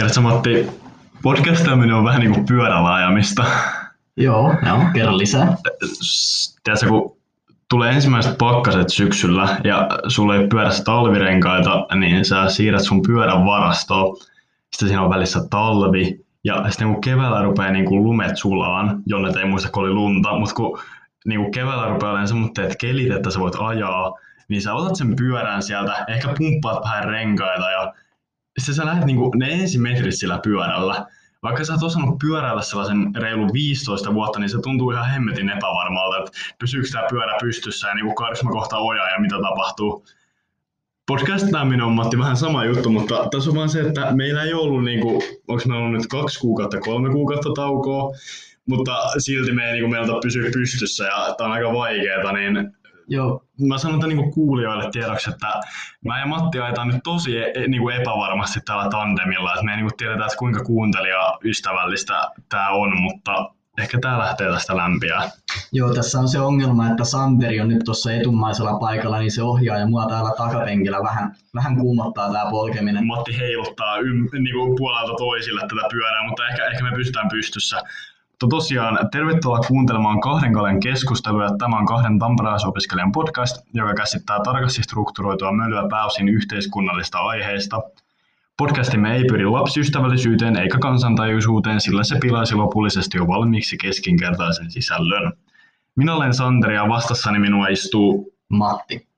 Tiedätkö Matti, podcastaminen on vähän niin kuin pyörällä ajamista. Joo, joo, kerro lisää. Tiedätkö, kun tulee ensimmäiset pakkaset syksyllä ja sulla ei pyörässä talvirenkaita, niin sä siirrät sun pyörän varastoon. Sitten siinä on välissä talvi ja sitten kun keväällä rupeaa niin kuin lumet sulaan, jonne ei muista kun oli lunta, mutta kun niin kuin keväällä rupeaa olemaan semmoitteet kelit, että sä voit ajaa, niin sä otat sen pyörän sieltä, ehkä pumppaat vähän renkaita ja sitten sä lähdet niinku ne ensimetrit sillä pyörällä. Vaikka sä oot osannut pyöräillä sellaisen reilu 15 vuotta, niin se tuntuu ihan hemmetin epävarmalta, että pysyykö tämä pyörä pystyssä ja niinku karisma kohta ojaa ja mitä tapahtuu. Podcastaaminen on Matti vähän sama juttu, mutta tässä on vaan se, että meillä ei ollut, niinku, onko meillä ollut nyt kaksi kuukautta, kolme kuukautta taukoa, mutta silti me ei niinku, meiltä pysyä pystyssä ja tämä on aika vaikeaa, niin Joo. Mä sanon tämän niin kuulijoille tiedoksi, että mä ja Matti ajetaan nyt tosi e- niin kuin epävarmasti tällä tandemilla, että me ei niin kuin tiedetä, että kuinka kuuntelija ystävällistä tämä on, mutta ehkä tämä lähtee tästä lämpiä. Joo, tässä on se ongelma, että Santeri on nyt tuossa etumaisella paikalla, niin se ohjaa ja mua täällä takapenkillä vähän, vähän kuumottaa tämä polkeminen. Matti heiluttaa ym, niin kuin puolelta toisille tätä pyörää, mutta ehkä, ehkä me pystytään pystyssä. Mutta tosiaan, tervetuloa kuuntelemaan kahden kalen keskusteluja. Tämä on kahden tamperelaisopiskelijan podcast, joka käsittää tarkasti strukturoitua mölyä pääosin yhteiskunnallista aiheista. Podcastimme ei pyri lapsiystävällisyyteen eikä kansantajuisuuteen, sillä se pilaisi lopullisesti jo valmiiksi keskinkertaisen sisällön. Minä olen Santeri ja vastassani minua istuu Matti.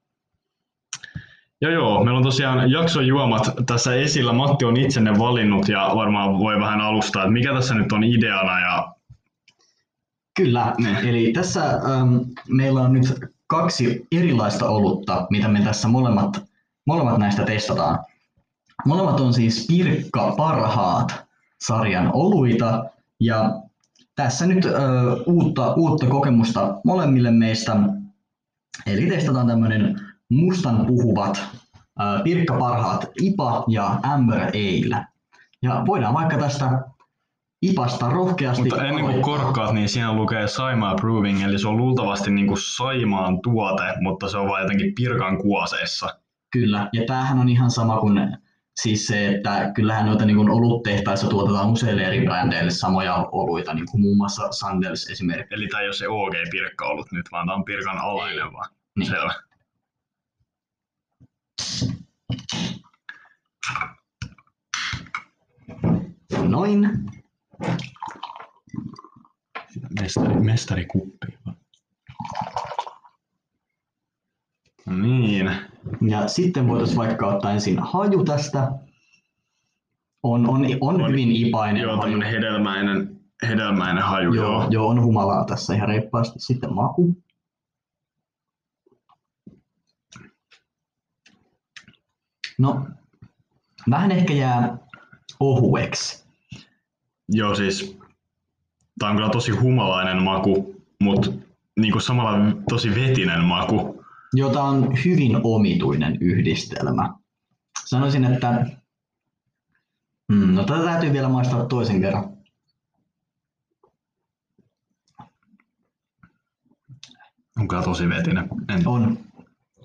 Joo joo, meillä on tosiaan jaksojuomat tässä esillä. Matti on itsenne valinnut ja varmaan voi vähän alustaa, että mikä tässä nyt on ideana ja Kyllä, eli tässä ähm, meillä on nyt kaksi erilaista olutta, mitä me tässä molemmat, molemmat näistä testataan. Molemmat on siis Pirkka Parhaat sarjan oluita ja tässä nyt äh, uutta, uutta kokemusta molemmille meistä. Eli testataan tämmöinen mustan puhuvat äh, Pirkka Parhaat IPA ja Amber Ale. Ja voidaan vaikka tästä IPasta rohkeasti Mutta ennen kuin korkkaat, niin siinä lukee Saimaa Brewing, eli se on luultavasti niin kuin Saimaan tuote, mutta se on vain jotenkin Pirkan kuoseessa. Kyllä, ja tämähän on ihan sama kuin siis se, että kyllähän noita niin oluttehtaissa tuotetaan useille eri brändeille samoja oluita, niin kuin muun muassa Sandels esimerkiksi. Eli tämä ei ole se OG Pirkka ollut nyt, vaan tämä on Pirkan alainen vaan. Niin. Selvä. Noin. Mestari, mestarikuppi. No niin. Ja sitten voitaisiin vaikka ottaa ensin haju tästä. On, on, on, On- hyvin ipainen Joo, haju. tämmönen hedelmäinen, hedelmäinen haju. Joo, Joo. joo, on humalaa tässä ihan reippaasti. Sitten maku. No, vähän ehkä jää ohueksi. Joo, siis tää on kyllä tosi humalainen maku, mutta niinku samalla tosi vetinen maku. jota on hyvin omituinen yhdistelmä. Sanoisin, että hmm, no tätä täytyy vielä maistaa toisen kerran. On kyllä tosi vetinen. En, On,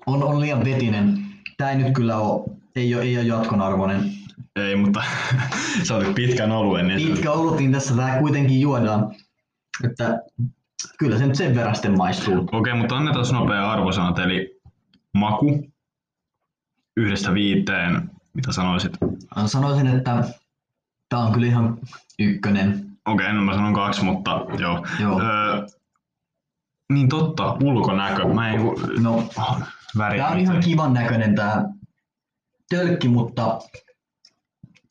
on, on liian vetinen. Tämä ei nyt kyllä ole, ei ole, ei ole jatkon arvoinen. Ei, mutta sä otit pitkän oluen. Niin Pitkä olut, niin tässä tämä kuitenkin juodaan. Että kyllä se nyt sen verran sitten maistuu. Okei, mutta annetaan nopea arvosanat, eli maku yhdestä viiteen, mitä sanoisit? Sanoisin, että tämä on kyllä ihan ykkönen. Okei, no mä sanon kaksi, mutta joo. Joo. Öö, niin totta, ulkonäkö. Mä en. No, väri. Tämä on ihan kivan näköinen tämä tölkki, mutta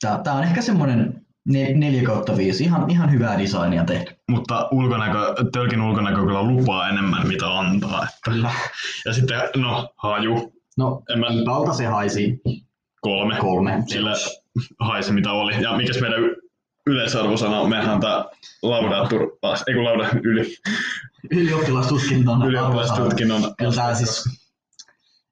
tämä, tämä on ehkä semmoinen 4 kautta 5. Ihan, ihan hyvää designia tehty. Mutta ulkonäkö, tölkin ulkonäkö kyllä lupaa enemmän, mitä antaa. Että. Kyllä. Ja sitten, no, haju. No, En mä valta se haisi kolme. kolme. Sillä haisi mitä oli. Ja mikäs meidän yleisarvosana on? Mehän tää laudatur, ei kun lauda yli, Ylioppilastutkinnon ylioppilastutkinnon. Kyllä tämä siis,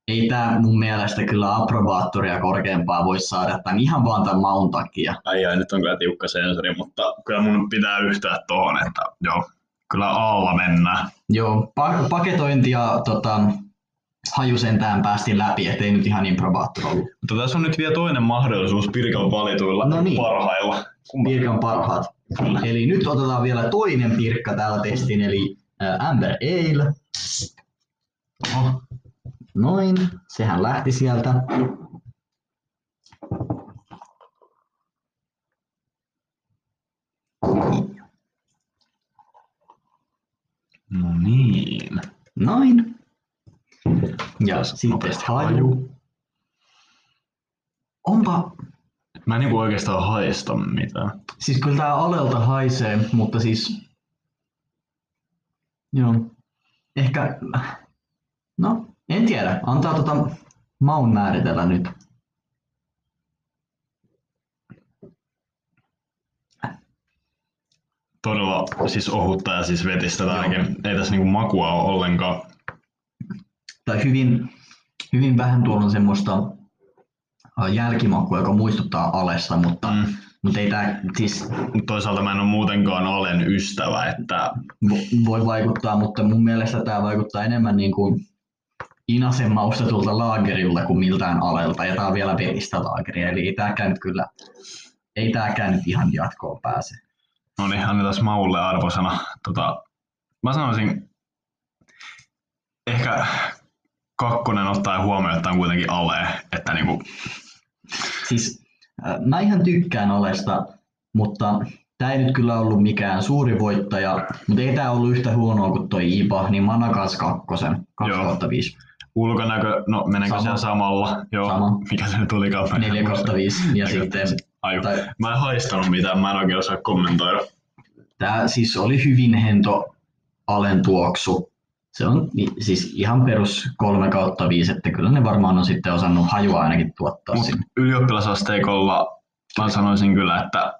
ei tämä mun mielestä kyllä approbaattoria korkeampaa voi saada tämän ihan vaan tämän maun takia. Ai ai, nyt on kyllä tiukka sensori, mutta kyllä mun pitää yhtää tohon, että joo, kyllä alla mennään. Joo, pa- paketointi ja tota, haju sentään päästi läpi, ettei nyt ihan niin ollut. Mutta tässä on nyt vielä toinen mahdollisuus Pirkan valituilla No niin. parhailla. Kumma? Pirkan parhaat. Kyllä. Eli nyt otetaan vielä toinen pirkka täällä testin, eli Amber Ale. Oh, Noin, sehän lähti sieltä. no niin. Noin. Ja sitten haju. Onpa, Mä en niinku oikeastaan haista mitään. siis kyllä tää alelta haisee, mutta siis... Joo. Ehkä, en tiedä, antaa tota maun määritellä nyt. Todella siis ohutta ja siis vetistä tämäkin. Ei tässä niinku makua ole ollenkaan. Tai hyvin, hyvin vähän tuolla on semmoista jälkimakua, joka muistuttaa alesta, mutta, Mm. mutta ei tää, siis toisaalta mä en ole muutenkaan Alen ystävä, että vo- voi vaikuttaa, mutta mun mielestä tämä vaikuttaa enemmän niin kuin Inasen maustetulta laagerilta kuin miltään alelta, ja tämä on vielä vetistä laageria, eli ei tämäkään nyt kyllä, ei tämäkään nyt ihan jatkoon pääse. no niin, annetaan Maulle arvosana. Tota, mä sanoisin ehkä kakkonen ottaen huomioon, että on kuitenkin Ale, että niinku, Siis äh, mä ihan tykkään alesta, mutta tämä ei nyt kyllä ollut mikään suuri voittaja, mutta ei tämä ollut yhtä huonoa kuin toi IPA, niin mä annan kans kakkosen, 2 Joo. Kautta 5, ulkonäkö, no menenkö Sama. siellä samalla? Joo, Sama. mikä se en 4 muista. kautta 5, ja sitten Ai, tai- Mä en haistanut mitään, mä en oikein osaa kommentoida. Tämä siis oli hyvin hento alen tuoksu. Se on siis ihan perus 3 kautta 5, että kyllä ne varmaan on sitten osannut hajua ainakin tuottaa Mut sinne. ylioppilasasteikolla mä sanoisin kyllä, että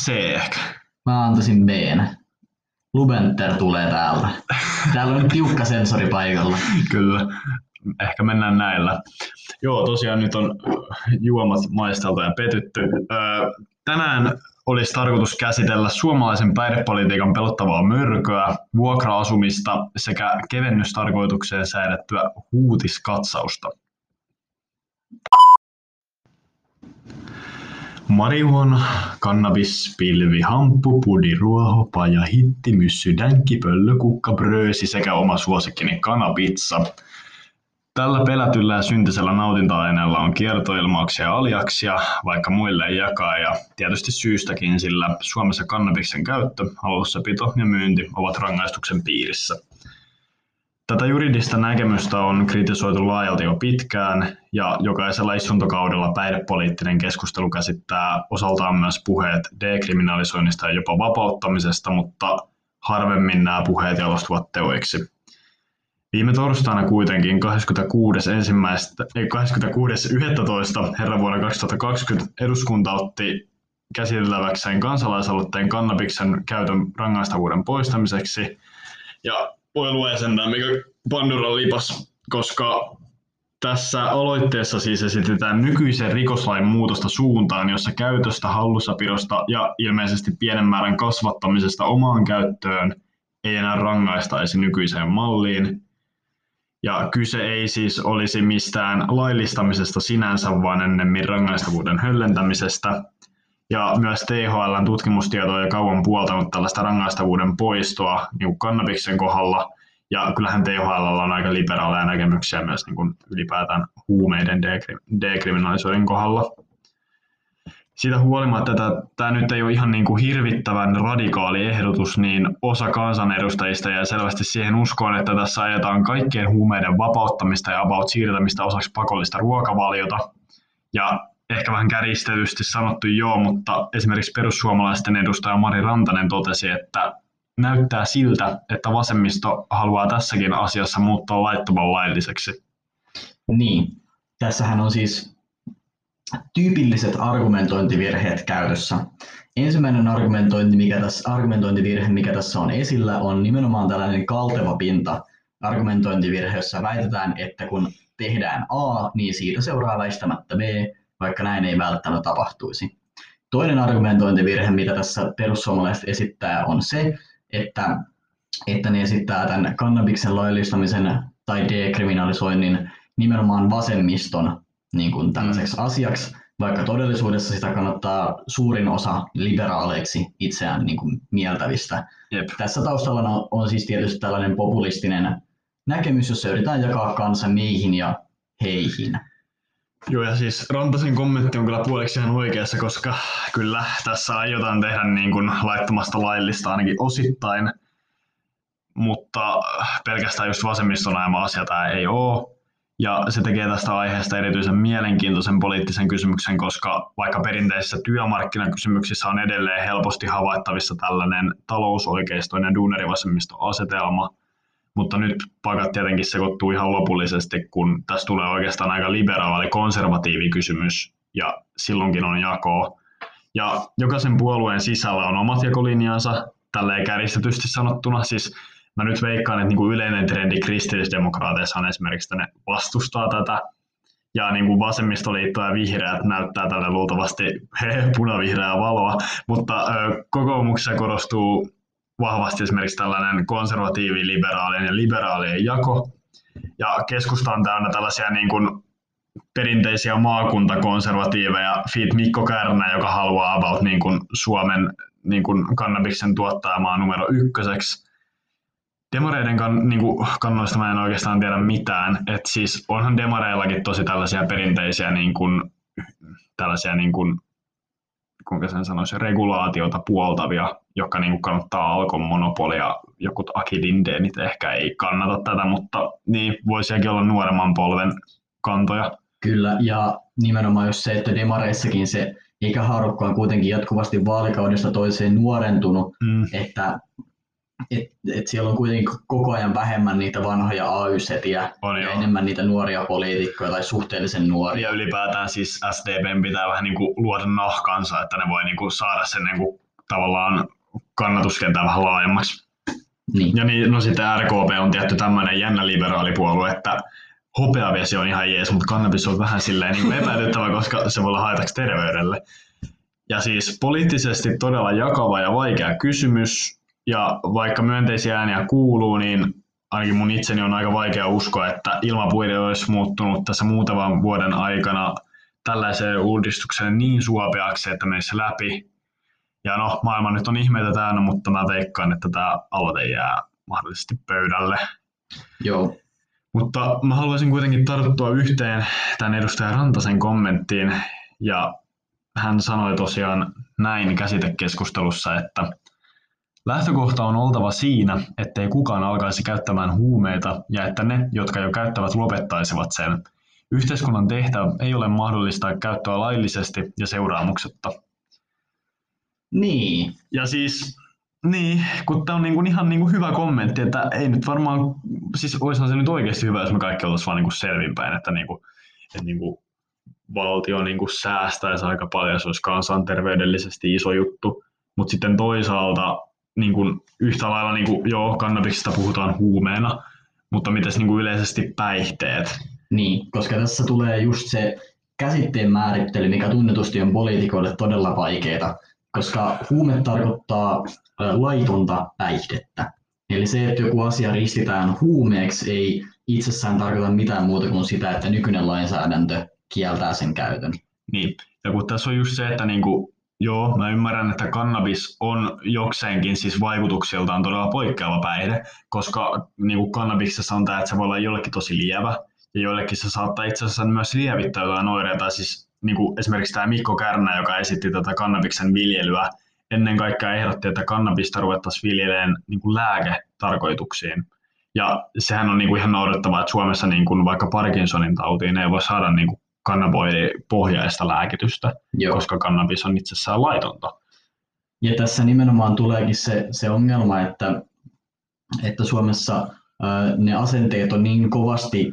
C ehkä. Mä antaisin B. Lubenter tulee täältä. Täällä on tiukka sensori paikalla. Kyllä, ehkä mennään näillä. Joo, tosiaan nyt on juomat maisteltu ja petytty. Tänään olisi tarkoitus käsitellä suomalaisen päihdepolitiikan pelottavaa mörköä, vuokra-asumista sekä kevennystarkoitukseen säädettyä huutiskatsausta. Marihuana, kannabis, pilvi, hamppu, pudi, ruoho, paja, hitti, myssy, dänkki, pöllö, kukka, bröösi sekä oma suosikkini kanapizza. Tällä pelätyllä ja syntisellä nautinta-aineella on kiertoilmauksia ja aliaksia, vaikka muille ei jakaa, ja tietysti syystäkin, sillä Suomessa kannabiksen käyttö, hallussapito ja myynti ovat rangaistuksen piirissä. Tätä juridista näkemystä on kritisoitu laajalti jo pitkään, ja jokaisella istuntokaudella päihdepoliittinen keskustelu käsittää osaltaan myös puheet dekriminalisoinnista ja jopa vapauttamisesta, mutta harvemmin nämä puheet jalostuvat teoiksi. Viime torstaina kuitenkin 26. ensimmäistä, ei, 26.11. herra vuonna 2020 eduskunta otti käsiteltäväkseen kansalaisaloitteen kannabiksen käytön rangaistavuuden poistamiseksi. Ja voi luesentää, mikä Pandoran lipas, koska tässä aloitteessa siis esitetään nykyisen rikoslain muutosta suuntaan, jossa käytöstä, hallussapidosta ja ilmeisesti pienen määrän kasvattamisesta omaan käyttöön ei enää rangaistaisi nykyiseen malliin. Ja kyse ei siis olisi mistään laillistamisesta sinänsä, vaan ennemmin rangaistavuuden höllentämisestä. Ja myös THLn tutkimustieto on jo kauan puoltanut tällaista rangaistavuuden poistoa niin kannabiksen kohdalla. Ja kyllähän THL on aika liberaaleja näkemyksiä myös niin kuin ylipäätään huumeiden dekri- dekriminalisoinnin kohdalla. Siitä huolimatta, että tämä nyt ei ole ihan niin kuin hirvittävän radikaali ehdotus, niin osa kansanedustajista jää selvästi siihen uskoon, että tässä ajetaan kaikkien huumeiden vapauttamista ja about siirtämistä osaksi pakollista ruokavaliota. Ja ehkä vähän kärjistetysti sanottu joo, mutta esimerkiksi perussuomalaisten edustaja Mari Rantanen totesi, että näyttää siltä, että vasemmisto haluaa tässäkin asiassa muuttaa laittoman lailliseksi. Niin, tässähän on siis tyypilliset argumentointivirheet käytössä. Ensimmäinen argumentointi, mikä tässä, argumentointivirhe, mikä tässä on esillä, on nimenomaan tällainen kalteva pinta argumentointivirhe, jossa väitetään, että kun tehdään A, niin siitä seuraa väistämättä B, vaikka näin ei välttämättä tapahtuisi. Toinen argumentointivirhe, mitä tässä perussuomalaiset esittää, on se, että, että ne esittää tämän kannabiksen laillistamisen tai dekriminalisoinnin nimenomaan vasemmiston niin kuin tällaiseksi mm. asiaksi, vaikka todellisuudessa sitä kannattaa suurin osa liberaaleiksi itseään niin kuin mieltävistä. Jep. Tässä taustalla on, on siis tietysti tällainen populistinen näkemys, jossa yritetään jakaa kansa niihin ja heihin. Joo, ja siis Rantasen kommentti on kyllä puoliksi ihan oikeassa, koska kyllä tässä aiotaan tehdä niin kuin laittomasta laillista ainakin osittain, mutta pelkästään just vasemmiston ajama asia tämä ei ole. Ja se tekee tästä aiheesta erityisen mielenkiintoisen poliittisen kysymyksen, koska vaikka perinteisissä työmarkkinakysymyksissä on edelleen helposti havaittavissa tällainen talousoikeistoinen ja duunerivasemmiston asetelma, mutta nyt paikat tietenkin sekoittuu ihan lopullisesti, kun tässä tulee oikeastaan aika liberaali konservatiivi kysymys, ja silloinkin on jakoa. Ja jokaisen puolueen sisällä on omat jakolinjansa, tälleen kärjistetysti sanottuna, siis mä nyt veikkaan, että niin kuin yleinen trendi kristillisdemokraateissa on esimerkiksi, että ne vastustaa tätä, ja niin kuin vasemmistoliitto ja vihreät näyttää tälle luultavasti punavihreää valoa, mutta ö, kokoomuksessa korostuu vahvasti esimerkiksi tällainen konservatiivi, liberaalien ja liberaalien jako, ja keskusta on täynnä tällaisia niin kuin perinteisiä maakuntakonservatiiveja, Fiit Mikko Kärnä, joka haluaa about niin kuin Suomen niin kuin kannabiksen tuottajamaa numero ykköseksi, Demareiden kan, niin kuin, kannoista mä en oikeastaan tiedä mitään. Et siis onhan demareillakin tosi tällaisia perinteisiä niin kuin, tällaisia niin kuin, kuinka sen sanoisi, regulaatiota puoltavia, jotka niin kuin kannattaa Alkon monopolia. Jokut Aki Lindeenit ehkä ei kannata tätä, mutta niin voisikin olla nuoremman polven kantoja. Kyllä, ja nimenomaan just se, että demareissakin se ikähaarukka on kuitenkin jatkuvasti vaalikaudesta toiseen nuorentunut, mm. että et, et siellä on kuitenkin koko ajan vähemmän niitä vanhoja AY-setiä on, ja joo. enemmän niitä nuoria poliitikkoja tai suhteellisen nuoria. Ja ylipäätään siis SDPn pitää vähän niin kuin luoda nahkansa, että ne voi niin kuin saada sen niin kuin tavallaan kannatuskentän vähän laajemmaksi. Niin. Ja niin, no sitten RKP on tietty tämmöinen jännä liberaalipuolue, että hopeavesi on ihan jees, mutta kannabis on vähän silleen niin epäilyttävä, koska se voi olla haitaksi terveydelle. Ja siis poliittisesti todella jakava ja vaikea kysymys, ja vaikka myönteisiä ääniä kuuluu, niin ainakin mun itseni on aika vaikea uskoa, että ilmapuide olisi muuttunut tässä muutaman vuoden aikana tällaiseen uudistukseen niin suopeaksi, että menisi läpi. Ja no, maailma nyt on ihmeitä täynnä, mutta mä veikkaan, että tämä aloite jää mahdollisesti pöydälle. Joo. Mutta mä haluaisin kuitenkin tarttua yhteen tämän edustaja Rantasen kommenttiin, ja hän sanoi tosiaan näin käsitekeskustelussa, että Lähtökohta on oltava siinä, ettei kukaan alkaisi käyttämään huumeita ja että ne, jotka jo käyttävät, lopettaisivat sen. Yhteiskunnan tehtävä ei ole mahdollistaa käyttöä laillisesti ja seuraamuksetta. Niin. Ja siis, niin, kun tämä on niinku ihan niinku hyvä kommentti, että ei nyt varmaan, siis olisihan se nyt oikeasti hyvä, jos me kaikki oltaisiin vaan niinku selvinpäin, että, niinku, että niinku valtio niinku säästäisi aika paljon, se olisi kansanterveydellisesti iso juttu, mutta sitten toisaalta niin kuin, yhtä lailla, niin kuin, joo, kannabiksesta puhutaan huumeena, mutta mitäs niin kuin yleisesti päihteet? Niin, koska tässä tulee just se käsitteen määrittely, mikä tunnetusti on poliitikoille todella vaikeaa, koska huume tarkoittaa laitonta päihdettä. Eli se, että joku asia ristitään huumeeksi, ei itsessään tarkoita mitään muuta kuin sitä, että nykyinen lainsäädäntö kieltää sen käytön. Niin, ja kun tässä on just se, että niinku Joo, mä ymmärrän, että kannabis on jokseenkin siis vaikutuksiltaan todella poikkeava päihde, koska niin kuin kannabiksessa on tämä, että se voi olla jollekin tosi lievä, ja joillekin se saattaa itse asiassa myös lievittää jotain oireita. Siis niin kuin esimerkiksi tämä Mikko Kärnä, joka esitti tätä kannabiksen viljelyä, ennen kaikkea ehdotti, että kannabista ruvettaisiin viljeleen niin kuin lääketarkoituksiin. Ja sehän on niin kuin ihan noudattavaa, että Suomessa niin kuin vaikka Parkinsonin tautiin ei voi saada niin kuin kannaboidipohjaista lääkitystä, Joo. koska kannabis on itsessään laitonta. Ja tässä nimenomaan tuleekin se, se ongelma, että, että Suomessa ää, ne asenteet on niin kovasti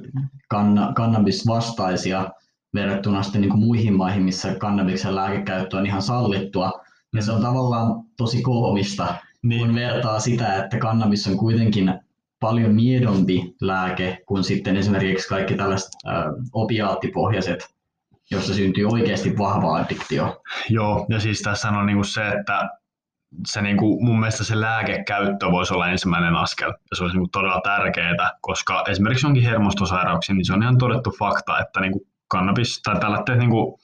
kann, kannabisvastaisia verrattuna sitten niin kuin muihin maihin, missä kannabiksen lääkekäyttö on ihan sallittua. Ja se on tavallaan tosi koomista, niin. kun vertaa sitä, että kannabis on kuitenkin paljon miedompi lääke kuin sitten esimerkiksi kaikki tällaiset äh, opiaattipohjaiset, jossa syntyy oikeasti vahva addiktio. Joo, ja siis tässä on niinku se, että se niin kuin, mun mielestä se lääkekäyttö voisi olla ensimmäinen askel, ja se olisi niin kuin todella tärkeää, koska esimerkiksi jonkin hermostosairauksiin, niin se on ihan todettu fakta, että niin kuin kannabis tai tällaiset niin kuin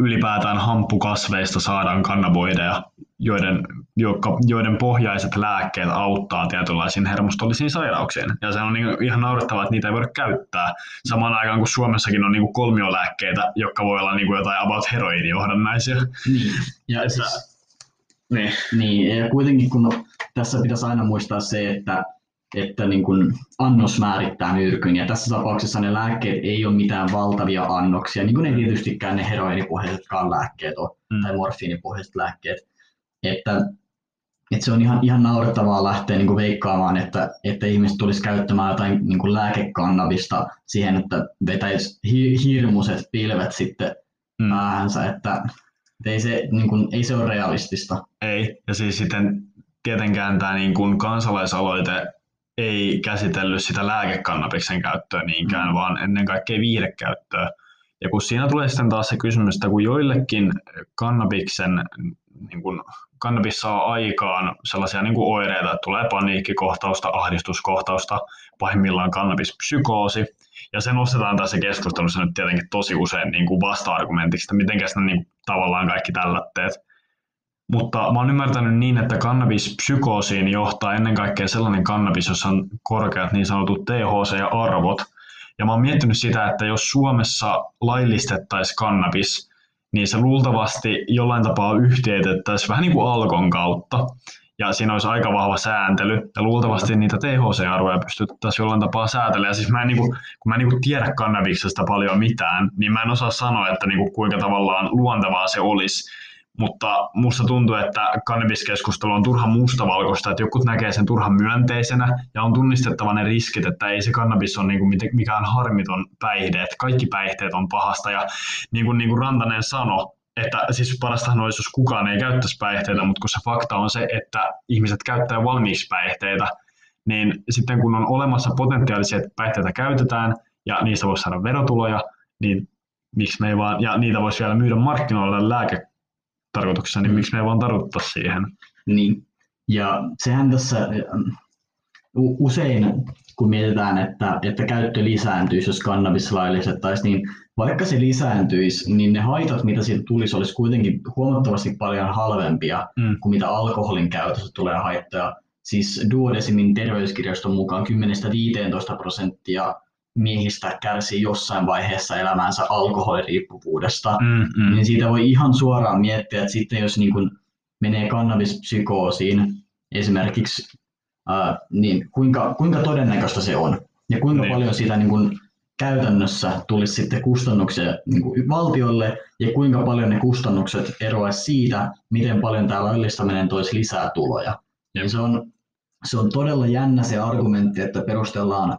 ylipäätään hamppukasveista saadaan kannaboideja, joiden, jotka, joiden pohjaiset lääkkeet auttaa tietynlaisiin hermostollisiin sairauksiin. Ja se on niin ihan naurettavaa, että niitä ei voida käyttää. Samaan aikaan kuin Suomessakin on niin kolmiolääkkeitä, jotka voi olla niin kuin jotain about heroinijohdannaisia. Niin, ja, siis, niin. niin, ja kuitenkin kun tässä pitäisi aina muistaa se, että että niin kuin annos määrittää myrkyn, ja tässä tapauksessa ne lääkkeet ei ole mitään valtavia annoksia, niin kuin ei tietystikään ne heroinipohjaisetkaan lääkkeet ole, mm. tai morfiinipohjaiset lääkkeet. Että, että se on ihan, ihan naurettavaa lähteä niin kuin veikkaamaan, että, että ihmiset tulisi käyttämään jotain niin kuin lääkekannabista siihen, että vetäisi hi- hirmuiset pilvet sitten mm. päähänsä, että, että ei, se, niin kuin, ei se ole realistista. Ei, ja siis sitten tietenkään tämä niin kuin kansalaisaloite ei käsitellyt sitä lääkekannabiksen käyttöä niinkään, mm. vaan ennen kaikkea viihdekäyttöä. Ja kun siinä tulee sitten taas se kysymys, että kun joillekin kannabiksen, niin kun kannabis saa aikaan sellaisia niin kuin oireita, että tulee paniikkikohtausta, ahdistuskohtausta, pahimmillaan kannabispsykoosi, ja se nostetaan tässä keskustelussa nyt tietenkin tosi usein niin kuin vasta-argumentiksi, että miten ne niin tavallaan kaikki tällätteet mutta mä oon ymmärtänyt niin, että kannabispsykoosiin johtaa ennen kaikkea sellainen kannabis, jossa on korkeat niin sanotut THC ja arvot. Ja mä oon miettinyt sitä, että jos Suomessa laillistettaisiin kannabis, niin se luultavasti jollain tapaa yhteytettäisiin vähän niin kuin alkon kautta. Ja siinä olisi aika vahva sääntely, ja luultavasti niitä THC-arvoja pystyttäisiin jollain tapaa säätelemään. Siis mä en, niin kuin, kun mä en niin kuin tiedä kannabiksesta paljon mitään, niin mä en osaa sanoa, että niin kuin, kuinka tavallaan luontevaa se olisi mutta musta tuntuu, että kannabiskeskustelu on turhan mustavalkoista, että joku näkee sen turhan myönteisenä ja on tunnistettava ne riskit, että ei se kannabis ole niin mikään harmiton päihde, että kaikki päihteet on pahasta. Ja niin kuin, niin kuin Rantanen sanoi, että siis parastahan olisi, jos kukaan ei käyttäisi päihteitä, mutta kun se fakta on se, että ihmiset käyttää valmiiksi päihteitä, niin sitten kun on olemassa potentiaalisia, että päihteitä käytetään ja niistä voisi saada verotuloja, niin miksi me ei vaan, ja niitä voisi vielä myydä markkinoille lääke tarkoituksessa, niin miksi me ei vaan tarvita siihen? Niin, ja sehän tässä usein, kun mietitään, että, että käyttö lisääntyisi, jos kannabis laillisettaisiin, niin vaikka se lisääntyisi, niin ne haitat, mitä siitä tulisi, olisi kuitenkin huomattavasti paljon halvempia mm. kuin mitä alkoholin käytössä tulee haittoja. Siis Duodecimin terveyskirjaston mukaan 10-15 prosenttia miehistä kärsii jossain vaiheessa elämäänsä alkoholiriippuvuudesta, mm, mm. niin siitä voi ihan suoraan miettiä, että sitten jos niin kuin menee kannabispsykoosiin esimerkiksi, ää, niin kuinka, kuinka todennäköistä se on ja kuinka niin. paljon siitä niin kuin käytännössä tulisi sitten kustannuksia niin kuin valtiolle ja kuinka paljon ne kustannukset eroaisi siitä, miten paljon tämä laillistaminen toisi lisää tuloja. Ja se on, se on todella jännä se argumentti, että perustellaan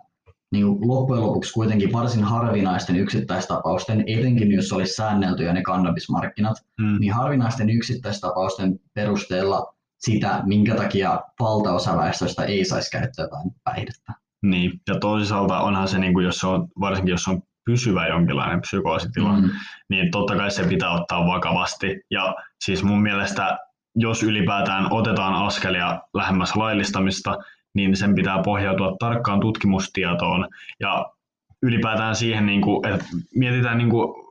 niin loppujen lopuksi kuitenkin varsin harvinaisten yksittäistapausten, etenkin jos olisi säänneltyjä ne kannabismarkkinat, mm. niin harvinaisten yksittäistapausten perusteella sitä, minkä takia valtaosa väestöstä ei saisi käyttää jotain päihdettä. Niin, ja toisaalta onhan se, niin kuin jos on, varsinkin jos on pysyvä jonkinlainen psykoositila, mm. niin totta kai se pitää ottaa vakavasti. Ja siis mun mielestä, jos ylipäätään otetaan askelia lähemmäs laillistamista, niin sen pitää pohjautua tarkkaan tutkimustietoon ja ylipäätään siihen, niin kuin, että mietitään niin kuin,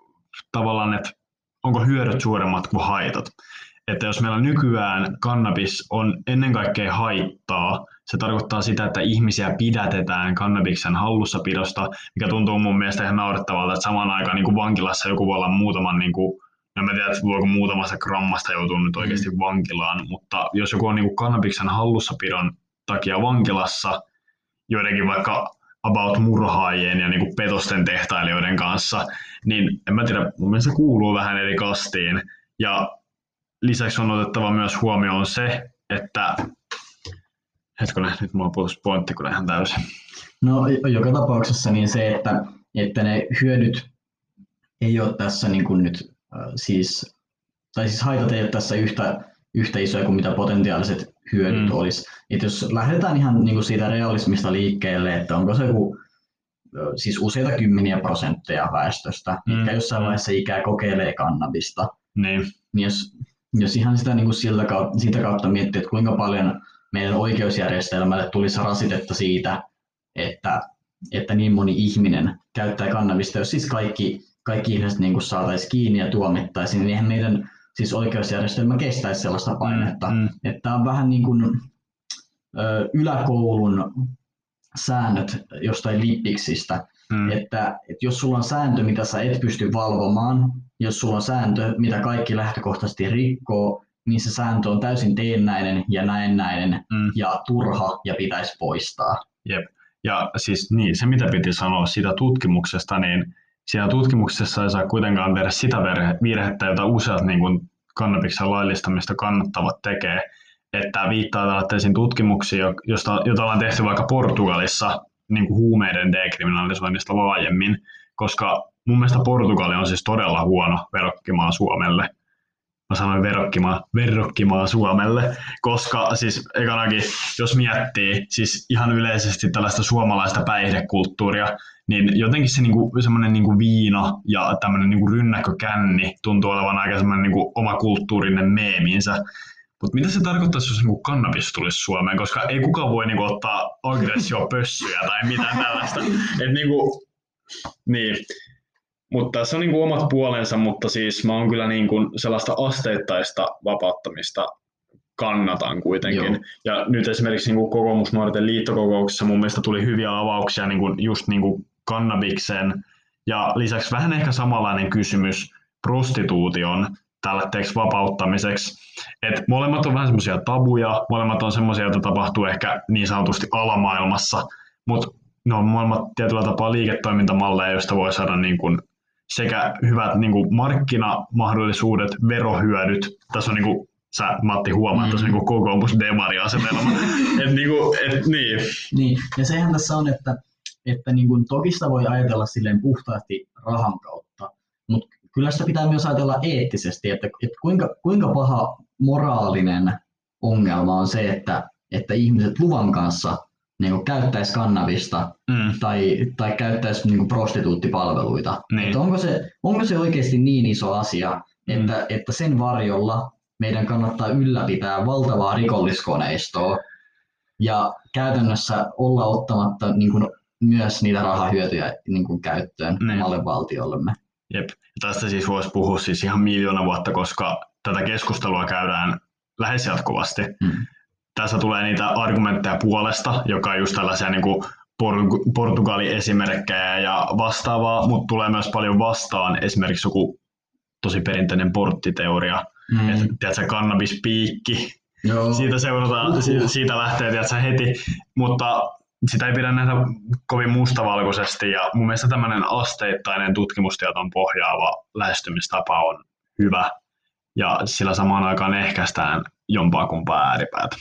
tavallaan, että onko hyödyt suuremmat kuin haitat. Että jos meillä nykyään kannabis on ennen kaikkea haittaa, se tarkoittaa sitä, että ihmisiä pidätetään kannabiksen hallussapidosta, mikä tuntuu mun mielestä ihan naurettavalta, että samaan aikaan niin kuin vankilassa joku voi olla muutaman, niin kuin, en mä tiedä, että voiko muutamasta grammasta joutua nyt oikeasti vankilaan, mutta jos joku on niin kuin kannabiksen hallussapidon takia vankilassa joidenkin vaikka about murhaajien ja niin kuin petosten tehtailijoiden kanssa, niin en mä tiedä, mun mielestä se kuuluu vähän eri kastiin. Ja lisäksi on otettava myös huomioon se, että hetkinen, nyt mulla puhuisi pointti kun ihan täysin. No joka tapauksessa niin se, että, että ne hyödyt ei ole tässä niin kuin nyt äh, siis, tai siis haitat ei ole tässä yhtä, yhtä isoja kuin mitä potentiaaliset hyödyt mm. olisi. Että jos lähdetään ihan niin kuin siitä realismista liikkeelle, että onko se joku, siis useita kymmeniä prosentteja väestöstä, mm. mitkä jossain vaiheessa ikää kokeilee kannabista, niin, niin jos jos ihan sitä niin kuin siltä kautta, sitä kautta miettii, että kuinka paljon meidän oikeusjärjestelmälle tulisi rasitetta siitä, että, että niin moni ihminen käyttää kannabista, jos siis kaikki, kaikki ihmiset niin saataisiin kiinni ja tuomittaisiin, niin eihän meidän siis oikeusjärjestelmä kestäisi sellaista painetta. Mm, mm. Että on vähän niin kuin ö, yläkoulun säännöt jostain lippiksistä, mm. että, että jos sulla on sääntö, mitä sä et pysty valvomaan, jos sulla on sääntö, mitä kaikki lähtökohtaisesti rikkoo, niin se sääntö on täysin teennäinen ja näennäinen mm. ja turha ja pitäisi poistaa. Jep. Ja siis niin, se mitä piti sanoa siitä tutkimuksesta, niin siinä tutkimuksessa ei saa kuitenkaan tehdä sitä virhettä, jota useat niin kuin kannabiksen laillistamista kannattavat tekee, että viittaa tällaisiin tutkimuksiin, josta, jota ollaan tehty vaikka Portugalissa niin kuin huumeiden dekriminalisoinnista laajemmin, koska mun mielestä Portugali on siis todella huono verokkimaa Suomelle. Mä sanoin verokkimaa, verokkimaa Suomelle, koska siis ekanakin, jos miettii siis ihan yleisesti tällaista suomalaista päihdekulttuuria, niin jotenkin se niinku, semmoinen niinku viina ja tämmöinen niinku rynnäkkökänni tuntuu olevan aika semmoinen niinku oma kulttuurinen meeminsä. Mutta mitä se tarkoittaisi, jos niinku kannabis tulisi Suomeen, koska ei kukaan voi niinku ottaa pössyjä tai mitään tällaista. Et niinku, niin. Mutta tässä on niinku omat puolensa, mutta siis mä oon kyllä niinku sellaista asteittaista vapauttamista kannatan kuitenkin. Joo. Ja nyt esimerkiksi niin kokoomusnuorten liittokokouksessa mun mielestä tuli hyviä avauksia niin kuin just niin kuin kannabiksen ja lisäksi vähän ehkä samanlainen kysymys prostituution tällä vapauttamiseksi. Et molemmat on vähän semmoisia tabuja, molemmat on semmoisia, joita tapahtuu ehkä niin sanotusti alamaailmassa, mutta ne on molemmat tietyllä tapaa liiketoimintamalleja, joista voi saada niin kuin sekä hyvät niin kuin markkinamahdollisuudet, verohyödyt. Tässä on niin kuin, sä Matti huomaat, mm. tässä on niin kokoomus demari asetelma. et, niin, kuin, et, niin. niin. Ja sehän tässä on, että että niin kuin, toki sitä voi ajatella silleen puhtaasti rahan kautta, mutta kyllä sitä pitää myös ajatella eettisesti, että, että kuinka, kuinka paha moraalinen ongelma on se, että, että ihmiset luvan kanssa niin käyttäisi kannabista mm. tai, tai käyttäisi niin prostituuttipalveluita. Niin. Että onko, se, onko se oikeasti niin iso asia, että, mm. että sen varjolla meidän kannattaa ylläpitää valtavaa rikolliskoneistoa ja käytännössä olla ottamatta niin kuin myös niitä rahahyötyjä niin kuin käyttöön niin. omalle valtiollemme. Jep. Tästä siis voisi puhua siis ihan miljoona vuotta, koska tätä keskustelua käydään lähes jatkuvasti. Hmm. Tässä tulee niitä argumentteja puolesta, joka on just tällaisia niin kuin Portugalin esimerkkejä ja vastaavaa, mutta tulee myös paljon vastaan esimerkiksi joku tosi perinteinen porttiteoria, mm. että tiedätkö, kannabispiikki, Joo. siitä seurataan, siitä lähtee tiedätkö, heti, mutta sitä ei pidä nähdä kovin mustavalkoisesti ja mun mielestä tämmöinen asteittainen tutkimustieton pohjaava lähestymistapa on hyvä ja sillä samaan aikaan ehkäistään jompaa kumpaa ääripäätä.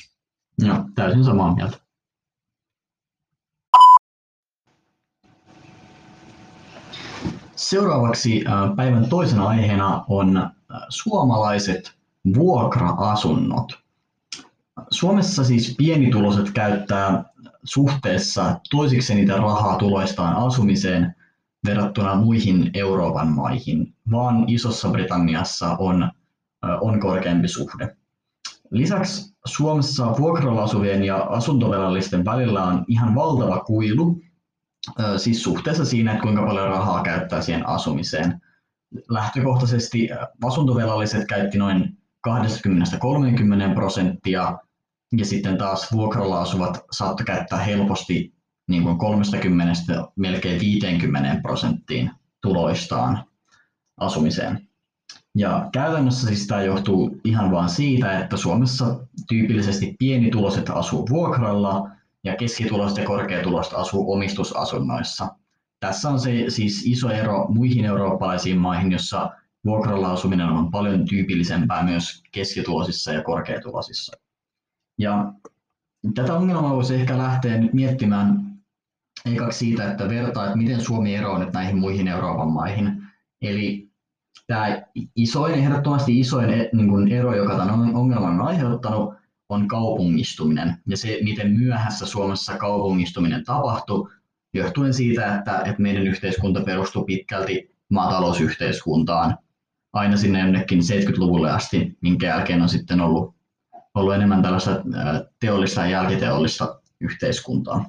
Joo, täysin samaa mieltä. Seuraavaksi äh, päivän toisena aiheena on äh, suomalaiset vuokra-asunnot. Suomessa siis pienituloiset käyttää suhteessa toisiksi niitä rahaa tuloistaan asumiseen verrattuna muihin Euroopan maihin, vaan Isossa Britanniassa on, on korkeampi suhde. Lisäksi Suomessa vuokralla asuvien ja asuntovelallisten välillä on ihan valtava kuilu, siis suhteessa siinä, että kuinka paljon rahaa käyttää siihen asumiseen. Lähtökohtaisesti asuntovelalliset käytti noin 20-30 prosenttia ja sitten taas vuokralla asuvat saattoi käyttää helposti niin kuin 30 melkein 50 prosenttiin tuloistaan asumiseen. Ja käytännössä siis tämä johtuu ihan vain siitä, että Suomessa tyypillisesti pienituloiset asuu vuokralla ja keskituloiset ja korkeatuloiset asuu omistusasunnoissa. Tässä on se siis iso ero muihin eurooppalaisiin maihin, jossa vuokralla asuminen on paljon tyypillisempää myös keskituloisissa ja korkeatuloisissa. Ja tätä ongelmaa voisi ehkä lähteä nyt miettimään ekaksi siitä, että vertaa, että miten Suomi eroaa nyt näihin muihin Euroopan maihin. Eli tämä isoin, ehdottomasti isoin e, niin kuin ero, joka tämän ongelman on aiheuttanut, on kaupungistuminen. Ja se, miten myöhässä Suomessa kaupungistuminen tapahtui, johtuen siitä, että, että meidän yhteiskunta perustuu pitkälti maatalousyhteiskuntaan. aina sinne jonnekin 70-luvulle asti, minkä jälkeen on sitten ollut, ollut enemmän tällaista teollista ja jälkiteollista yhteiskuntaa.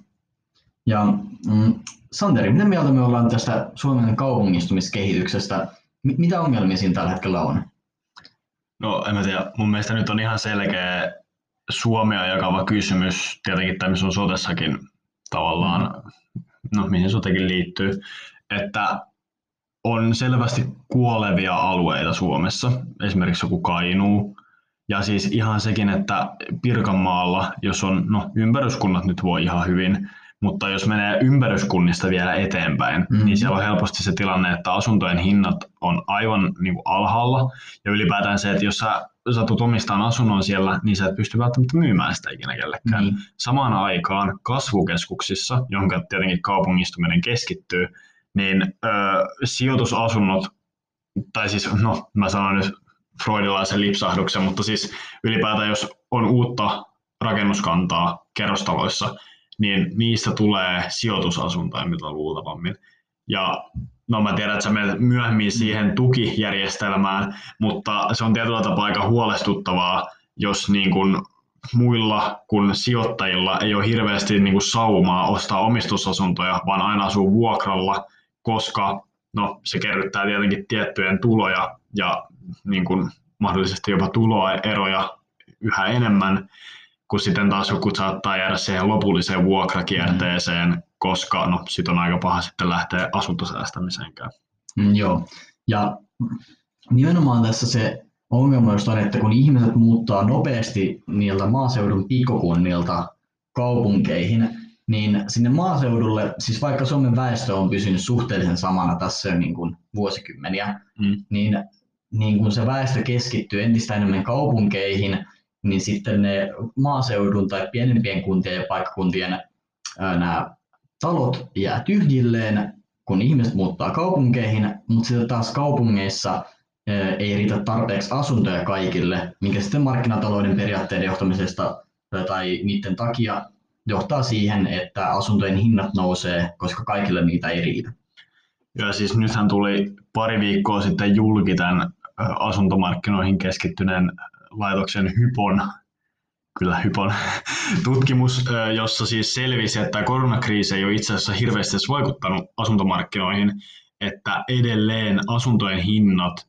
Ja mm, Santeri, mitä mieltä me ollaan tästä Suomen kaupungistumiskehityksestä? Mitä ongelmia siinä tällä hetkellä on? No en mä tiedä, mun mielestä nyt on ihan selkeä Suomea jakava kysymys, tietenkin tämmöisen on sotessakin tavallaan, no mihin sotekin liittyy, että on selvästi kuolevia alueita Suomessa, esimerkiksi joku Kainuu, ja siis ihan sekin, että Pirkanmaalla, jos on, no ympäryskunnat nyt voi ihan hyvin, mutta jos menee ympäryskunnista vielä eteenpäin, mm-hmm. niin siellä on helposti se tilanne, että asuntojen hinnat on aivan niin kuin alhaalla. Ja ylipäätään se, että jos sä satut omistamaan asunnon siellä, niin sä et pysty välttämättä myymään sitä ikinä kellekään. Mm-hmm. Samaan aikaan kasvukeskuksissa, jonka tietenkin kaupungistuminen keskittyy, niin ö, sijoitusasunnot, tai siis, no mä sanon nyt freudilaisen lipsahduksen, mutta siis ylipäätään jos on uutta rakennuskantaa kerrostaloissa, niin niistä tulee sijoitusasuntoja mitä luultavammin. Ja no mä tiedän, että sä menet myöhemmin siihen tukijärjestelmään, mutta se on tietyllä tapaa aika huolestuttavaa, jos niin kuin muilla kuin sijoittajilla ei ole hirveästi niin kuin saumaa ostaa omistusasuntoja, vaan aina asuu vuokralla, koska no, se kerryttää tietenkin tiettyjen tuloja ja niin kuin mahdollisesti jopa tuloeroja yhä enemmän, kun sitten taas joku saattaa jäädä siihen lopulliseen vuokrakierteeseen, mm. koska no, sit on aika paha sitten lähteä asuntosäästämiseenkään. Mm, joo, ja nimenomaan tässä se ongelma on, että kun ihmiset muuttaa nopeasti niiltä maaseudun pikkukunnilta kaupunkeihin, niin sinne maaseudulle, siis vaikka Suomen väestö on pysynyt suhteellisen samana tässä jo niin kuin vuosikymmeniä, mm. niin, niin kun se väestö keskittyy entistä enemmän kaupunkeihin, niin sitten ne maaseudun tai pienempien kuntien ja paikkakuntien nämä talot jää tyhjilleen, kun ihmiset muuttaa kaupunkeihin, mutta sitten taas kaupungeissa ei riitä tarpeeksi asuntoja kaikille, minkä sitten markkinatalouden periaatteiden johtamisesta tai niiden takia johtaa siihen, että asuntojen hinnat nousee, koska kaikille niitä ei riitä. Ja siis nythän tuli pari viikkoa sitten julki tämän asuntomarkkinoihin keskittyneen laitoksen Hypon, kyllä Hypon tutkimus, jossa siis selvisi, että koronakriisi ei ole itse asiassa hirveästi vaikuttanut asuntomarkkinoihin, että edelleen asuntojen hinnat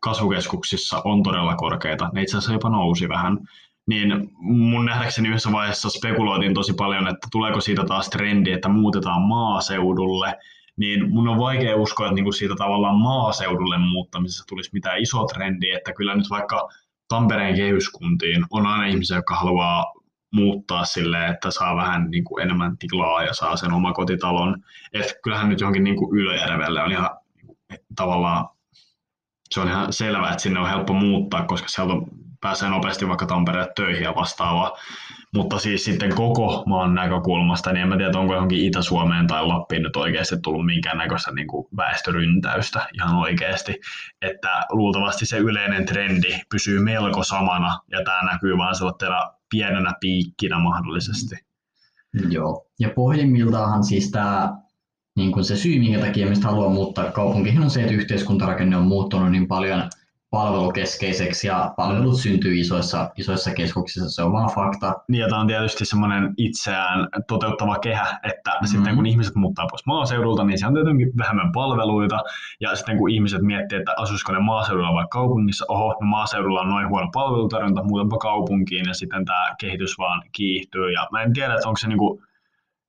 kasvukeskuksissa on todella korkeita. Ne itse asiassa jopa nousi vähän. Niin mun nähdäkseni yhdessä vaiheessa spekuloitiin tosi paljon, että tuleeko siitä taas trendi, että muutetaan maaseudulle, niin mun on vaikea uskoa, että niinku siitä tavallaan maaseudulle muuttamisessa tulisi mitään iso trendi, että kyllä nyt vaikka Tampereen kehyskuntiin on aina ihmisiä, jotka haluaa muuttaa sille, että saa vähän niin kuin enemmän tilaa ja saa sen omakotitalon. Et kyllähän nyt johonkin niin kuin Ylöjärvelle on ihan tavallaan se on ihan selvää, että sinne on helppo muuttaa, koska sieltä pääsee nopeasti vaikka Tampereen töihin ja vastaavaa. Mutta siis sitten koko maan näkökulmasta, niin en mä tiedä, onko johonkin Itä-Suomeen tai Lappiin nyt oikeasti tullut minkäännäköistä niin kuin väestöryntäystä ihan oikeasti. Että luultavasti se yleinen trendi pysyy melko samana, ja tämä näkyy vaan sellaisena pienenä piikkinä mahdollisesti. Joo, ja pohjimmiltaanhan siis tämä niin kuin se syy, minkä takia mistä haluaa muuttaa kaupunkiin, on se, että yhteiskuntarakenne on muuttunut niin paljon – palvelukeskeiseksi ja palvelut syntyy isoissa, isoissa keskuksissa, se on vaan fakta. Niin ja tämä on tietysti semmoinen itseään toteuttava kehä, että mm-hmm. sitten kun ihmiset muuttaa pois maaseudulta, niin se on tietenkin vähemmän palveluita ja sitten kun ihmiset miettii, että asuisiko ne maaseudulla vai kaupungissa, oho, no maaseudulla on noin huono palvelutarjonta, muutenpa kaupunkiin ja sitten tämä kehitys vaan kiihtyy ja mä en tiedä, että onko se niinku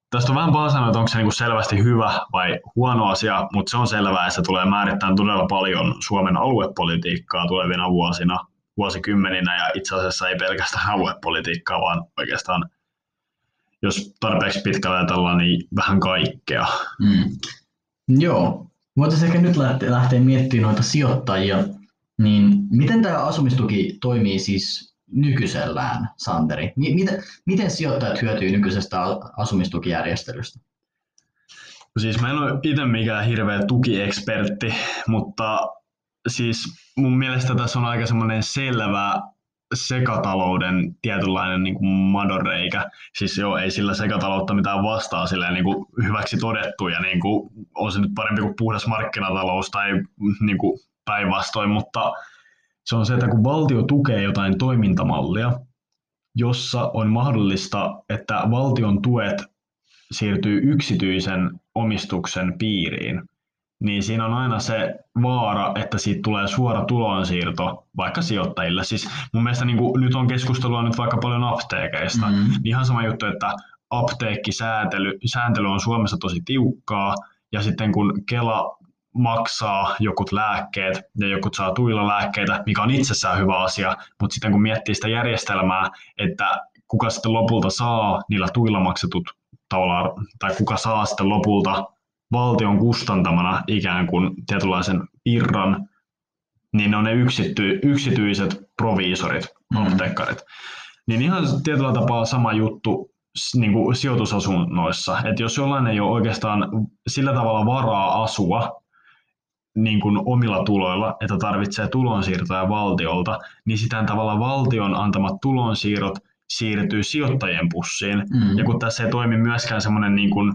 Tästä on vähän paha sanoa, että onko se niinku selvästi hyvä vai huono asia, mutta se on selvää, että se tulee määrittämään todella paljon Suomen aluepolitiikkaa tulevina vuosina, vuosikymmeninä ja itse asiassa ei pelkästään aluepolitiikkaa, vaan oikeastaan jos tarpeeksi pitkällä ajatellaan, niin vähän kaikkea. Mm. Joo. Voitaisiin ehkä nyt lähteä, lähteä miettimään noita sijoittajia. Niin miten tämä asumistuki toimii siis nykyisellään, Santeri? Miten, miten sijoittajat hyötyy nykyisestä asumistukijärjestelystä? No siis mä en ole itse mikään hirveä tukiekspertti, mutta siis mun mielestä tässä on aika semmoinen selvä sekatalouden tietynlainen niin kuin madoreikä. Siis joo, ei sillä sekataloutta mitään vastaa silleen niin kuin hyväksi todettu ja niin kuin, on se nyt parempi kuin puhdas markkinatalous tai niin kuin päinvastoin, mutta se on se, että kun valtio tukee jotain toimintamallia, jossa on mahdollista, että valtion tuet siirtyy yksityisen omistuksen piiriin, niin siinä on aina se vaara, että siitä tulee suora tulonsiirto vaikka sijoittajille. Siis mun mielestä niin kuin, nyt on keskustelua nyt vaikka paljon apteekeista, mm-hmm. niin ihan sama juttu, että apteekkisääntely sääntely on Suomessa tosi tiukkaa, ja sitten kun Kela maksaa jokut lääkkeet ja jokut saa tuilla lääkkeitä, mikä on itsessään hyvä asia, mutta sitten kun miettii sitä järjestelmää, että kuka sitten lopulta saa niillä tuilla maksetut tavallaan, tai kuka saa sitten lopulta valtion kustantamana ikään kuin tietynlaisen irran, niin ne on ne yksity, yksityiset proviisorit, mm. apteekkarit. Niin ihan tietyllä tapaa sama juttu niin kuin sijoitusasunnoissa, että jos jollain ei ole oikeastaan sillä tavalla varaa asua niin kuin omilla tuloilla, että tarvitsee tulonsiirtoja valtiolta, niin sitä tavalla valtion antamat tulonsiirrot siirtyy sijoittajien pussiin. Mm. Ja kun tässä ei toimi myöskään semmoinen niin kuin,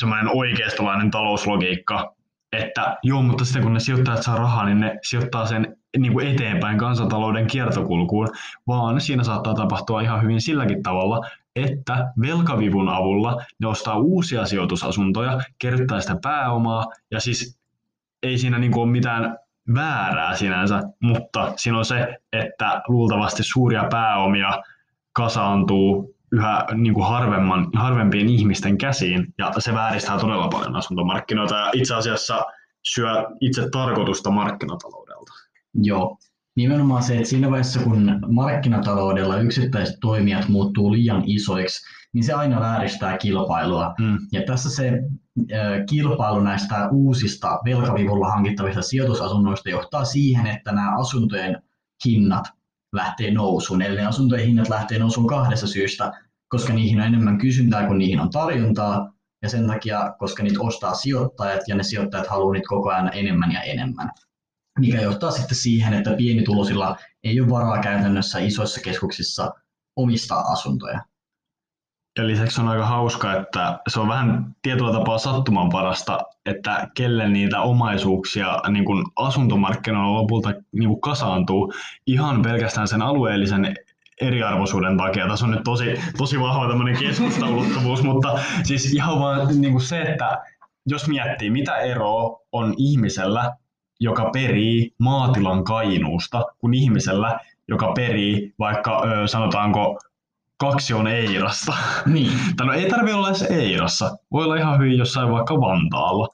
semmoinen oikeistolainen talouslogiikka, että joo, mutta sitten kun ne sijoittajat saa rahaa, niin ne sijoittaa sen niin kuin eteenpäin kansantalouden kiertokulkuun, vaan siinä saattaa tapahtua ihan hyvin silläkin tavalla, että velkavivun avulla ne ostaa uusia sijoitusasuntoja, kerryttää sitä pääomaa, ja siis ei siinä niin ole mitään väärää sinänsä, mutta siinä on se, että luultavasti suuria pääomia kasaantuu yhä niin kuin harvemman, harvempien ihmisten käsiin, ja se vääristää todella paljon asuntomarkkinoita, ja itse asiassa syö itse tarkoitusta markkinataloudelta. Joo, nimenomaan se, että siinä vaiheessa kun markkinataloudella yksittäiset toimijat muuttuu liian isoiksi, niin se aina vääristää kilpailua. Mm. Ja tässä se kilpailu näistä uusista velkavivulla hankittavista sijoitusasunnoista johtaa siihen, että nämä asuntojen hinnat lähtee nousuun. Eli ne asuntojen hinnat lähtee nousuun kahdessa syystä, koska niihin on enemmän kysyntää kuin niihin on tarjontaa, ja sen takia, koska niitä ostaa sijoittajat, ja ne sijoittajat haluaa niitä koko ajan enemmän ja enemmän. Mikä johtaa sitten siihen, että pienitulosilla ei ole varaa käytännössä isoissa keskuksissa omistaa asuntoja. Ja lisäksi on aika hauska, että se on vähän tietyllä tapaa sattuman parasta, että kelle niitä omaisuuksia niin kuin asuntomarkkinoilla lopulta niin kuin kasaantuu ihan pelkästään sen alueellisen eriarvoisuuden takia. Tässä on nyt tosi, tosi vahva tämmöinen keskustaulottuvuus, mutta siis ihan vaan niin kuin se, että jos miettii, mitä eroa on ihmisellä, joka perii maatilan kainuusta, kuin ihmisellä, joka perii vaikka sanotaanko kaksi on Eirasta. Niin. tai no ei tarvi olla edes Eirassa. Voi olla ihan hyvin jossain vaikka Vantaalla.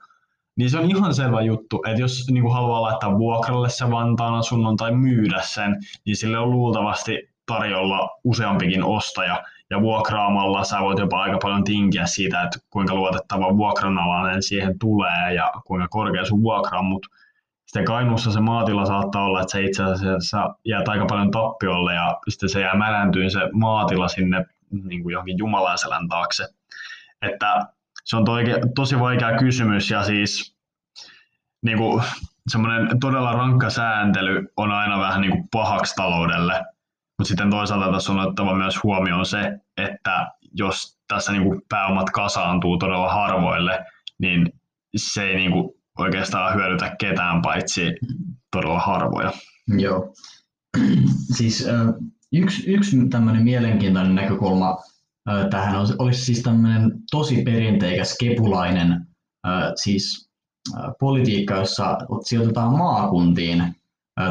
Niin se on ihan selvä juttu, että jos niin kuin haluaa laittaa vuokralle se Vantaan asunnon tai myydä sen, niin sille on luultavasti tarjolla useampikin ostaja. Ja vuokraamalla sä voit jopa aika paljon tinkiä siitä, että kuinka luotettava vuokranalainen siihen tulee ja kuinka korkea sun vuokra on, mutta sitten Kainuussa se maatila saattaa olla, että se itse asiassa jää aika paljon tappiolle ja sitten se jää märäntyyn se maatila sinne niin kuin johonkin Jumalanselän taakse. Että se on toike, tosi vaikea kysymys ja siis niin kuin, semmoinen todella rankka sääntely on aina vähän niin kuin pahaksi taloudelle, mutta sitten toisaalta tässä on otettava myös huomioon se, että jos tässä niin kuin pääomat kasaantuu todella harvoille, niin se ei niin kuin oikeastaan hyödytä ketään paitsi todella harvoja. Joo. siis yksi, yksi tämmöinen mielenkiintoinen näkökulma tähän olisi siis tämmöinen tosi perinteikäs kepulainen siis politiikka, jossa sijoitetaan maakuntiin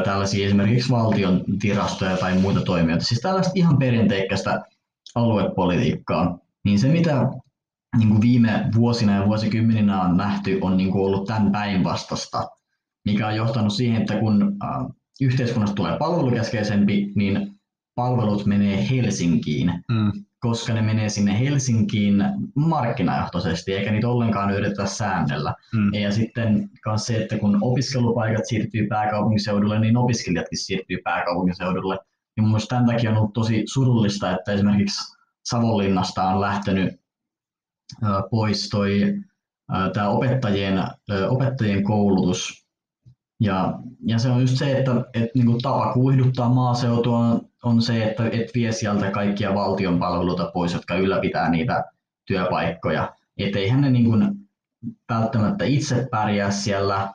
tällaisia esimerkiksi valtion virastoja tai muita toimijoita. Siis tällaista ihan perinteikästä aluepolitiikkaa. Niin se, mitä niin kuin viime vuosina ja vuosikymmeninä on nähty, on niin kuin ollut tämän päinvastasta, mikä on johtanut siihen, että kun äh, yhteiskunnasta tulee palvelukeskeisempi, niin palvelut menee Helsinkiin, mm. koska ne menee sinne Helsinkiin markkinajohtoisesti, eikä niitä ollenkaan yritetä säännellä. Mm. Ja sitten myös se, että kun opiskelupaikat siirtyy pääkaupunkiseudulle, niin opiskelijatkin siirtyy pääkaupunkiseudulle. Ja mun tämän takia on ollut tosi surullista, että esimerkiksi Savonlinnasta on lähtenyt pois toi tämä opettajien, opettajien koulutus. Ja, ja se on just se, että, että niin kuin tapa kuihduttaa maaseutua on, on se, että et vie sieltä kaikkia valtion palveluita pois, jotka ylläpitää niitä työpaikkoja. Että eihän ne niin kuin välttämättä itse pärjää siellä,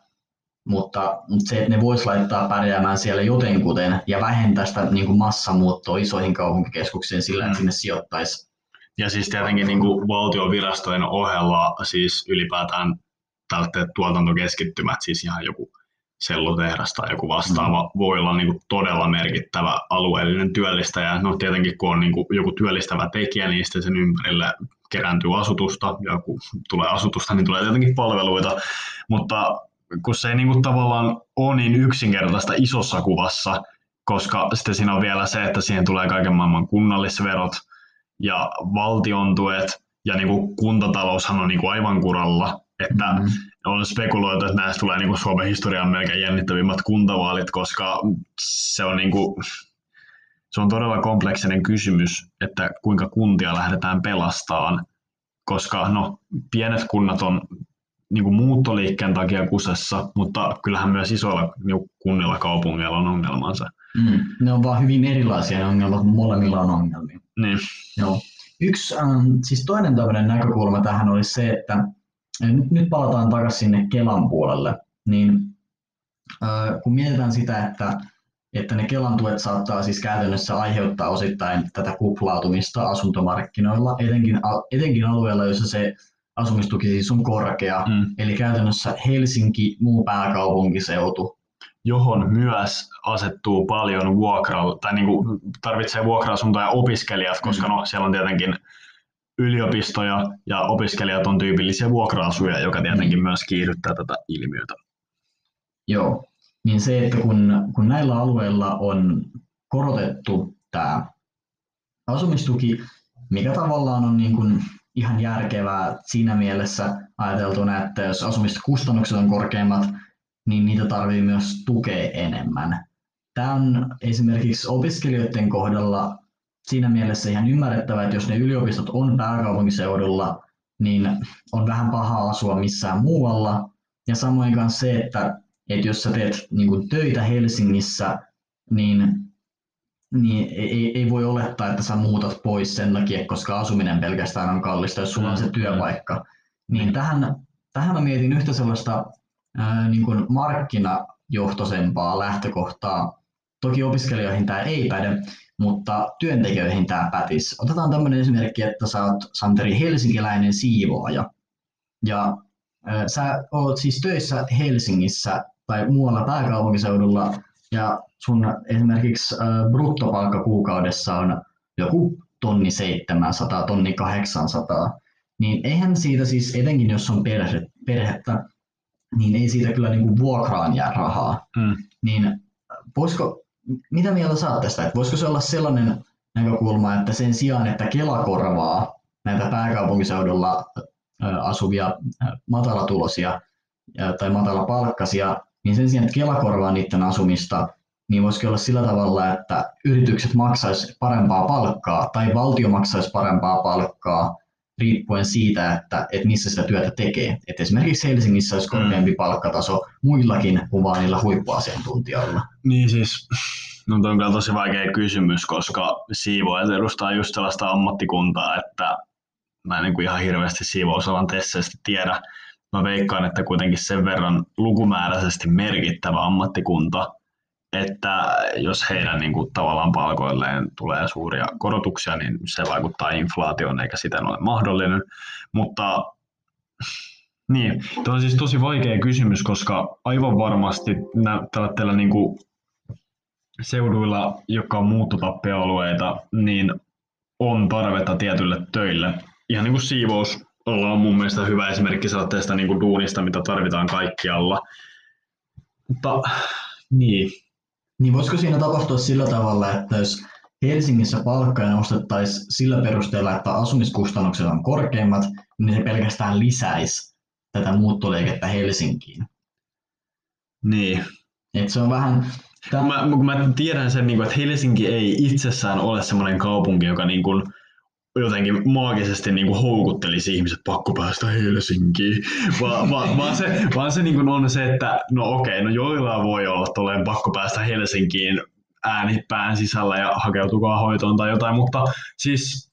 mutta, mutta se, että ne vois laittaa pärjäämään siellä jotenkuten ja vähentää sitä niin kuin massamuuttoa isoihin kaupunkikeskuksiin sillä, että mm. sinne sijoittaisi. Ja siis tietenkin niin kuin valtiovirastojen ohella siis ylipäätään tällaiset tuotantokeskittymät, siis ihan joku sellutehdas tai joku vastaava mm. voi olla niin kuin todella merkittävä alueellinen työllistäjä. No tietenkin kun on niin kuin joku työllistävä tekijä, niin sitten sen ympärille kerääntyy asutusta, ja kun tulee asutusta, niin tulee tietenkin palveluita, mutta kun se ei niin kuin tavallaan ole niin yksinkertaista isossa kuvassa, koska sitten siinä on vielä se, että siihen tulee kaiken maailman kunnallisverot ja valtion tuet, ja niin kuin kuntataloushan on niin kuin aivan kuralla, että mm-hmm. on spekuloitu, että näistä tulee niin kuin Suomen historian melkein jännittävimmät kuntavaalit, koska se on, niin kuin, se on todella kompleksinen kysymys, että kuinka kuntia lähdetään pelastamaan, koska no, pienet kunnat on niin kuin muuttoliikkeen takia kusessa, mutta kyllähän myös isoilla niin kunnilla kaupungeilla on ongelmansa. Mm. Ne on vaan hyvin erilaisia ne ongelmat, molemmilla on ongelmia. Niin. Joo. Yksi, ähm, siis toinen tämmöinen näkökulma tähän olisi se, että nyt, nyt palataan takaisin sinne Kelan puolelle, niin äh, kun mietitään sitä, että, että ne Kelan tuet saattaa siis käytännössä aiheuttaa osittain tätä kuplautumista asuntomarkkinoilla, etenkin, etenkin alueella, jossa se asumistuki siis on korkea, mm. eli käytännössä Helsinki, muu pääkaupunkiseutu. Johon myös asettuu paljon vuokra, tai niin kuin tarvitsee vuokra-asuntoja opiskelijat, koska mm. no, siellä on tietenkin yliopistoja ja opiskelijat on tyypillisiä vuokra-asuja, joka tietenkin mm. myös kiihdyttää tätä ilmiötä. Joo, niin se, että kun, kun näillä alueilla on korotettu tämä asumistuki, mikä tavallaan on niin kuin ihan järkevää siinä mielessä ajateltuna, että jos asumiskustannukset on korkeammat, niin niitä tarvii myös tukea enemmän. Tämä on esimerkiksi opiskelijoiden kohdalla siinä mielessä ihan ymmärrettävää, että jos ne yliopistot on pääkaupunkiseudulla, niin on vähän paha asua missään muualla. Ja samoin kanssa se, että, että jos sä teet niin kuin töitä Helsingissä, niin niin ei, ei voi olettaa, että sä muutat pois sen takia, koska asuminen pelkästään on kallista, jos sulla on se mm. työpaikka. Niin tähän, tähän mä mietin yhtä sellaista ää, niin kuin markkinajohtoisempaa lähtökohtaa. Toki opiskelijoihin tämä ei päde, mutta työntekijöihin tämä pätisi. Otetaan tämmöinen esimerkki, että sä oot Santeri helsinkiläinen siivoaja. Ja ää, sä oot siis töissä Helsingissä tai muualla pääkaupunkiseudulla ja sun esimerkiksi bruttopalkka kuukaudessa on joku tonni 700, tonni 800, niin eihän siitä siis, etenkin jos on perhe, perhettä, niin ei siitä kyllä niin kuin vuokraan jää rahaa. Mm. Niin voisiko, mitä mieltä saat tästä, että voisiko se olla sellainen näkökulma, että sen sijaan, että Kela korvaa näitä pääkaupunkiseudulla asuvia matalatulosia tai matalapalkkasia, niin sen sijaan, että Kela korvaa niiden asumista, niin voisikin olla sillä tavalla, että yritykset maksaisi parempaa palkkaa tai valtio maksaisi parempaa palkkaa riippuen siitä, että, että missä sitä työtä tekee. Et esimerkiksi Helsingissä olisi korkeampi mm. palkkataso muillakin kuin vain niillä huippuasiantuntijoilla. Niin siis, no on kyllä tosi vaikea kysymys, koska siivoajat edustaa just sellaista ammattikuntaa, että mä en niin kuin ihan hirveästi siivousalan tesseistä tiedä. Mä veikkaan, että kuitenkin sen verran lukumääräisesti merkittävä ammattikunta, että jos heidän niin kuin, tavallaan palkoilleen tulee suuria korotuksia, niin se vaikuttaa inflaatioon eikä siten ole mahdollinen. Mutta niin, tämä on siis tosi vaikea kysymys, koska aivan varmasti tällä niin kuin seuduilla, jotka on muuttotappioalueita, niin on tarvetta tietylle töille. Ihan niin kuin siivous on mun mielestä hyvä esimerkki sellaisesta niin kuin duunista, mitä tarvitaan kaikkialla. Mutta niin, niin voisiko siinä tapahtua sillä tavalla, että jos Helsingissä palkkoja nostettaisiin sillä perusteella, että asumiskustannukset on korkeimmat, niin se pelkästään lisäisi tätä muuttoliikettä Helsinkiin. Niin. Et se on vähän... Tämä... Mä, kun mä tiedän sen, niin että Helsinki ei itsessään ole sellainen kaupunki, joka niin kuin jotenkin maagisesti niin kuin houkuttelisi ihmiset pakko päästä Helsinkiin, vaan, vaan, vaan se, vaan se niin kuin on se, että no okei, no joilla voi olla tolleen pakko päästä Helsinkiin ääni pään sisällä ja hakeutukaa hoitoon tai jotain, mutta siis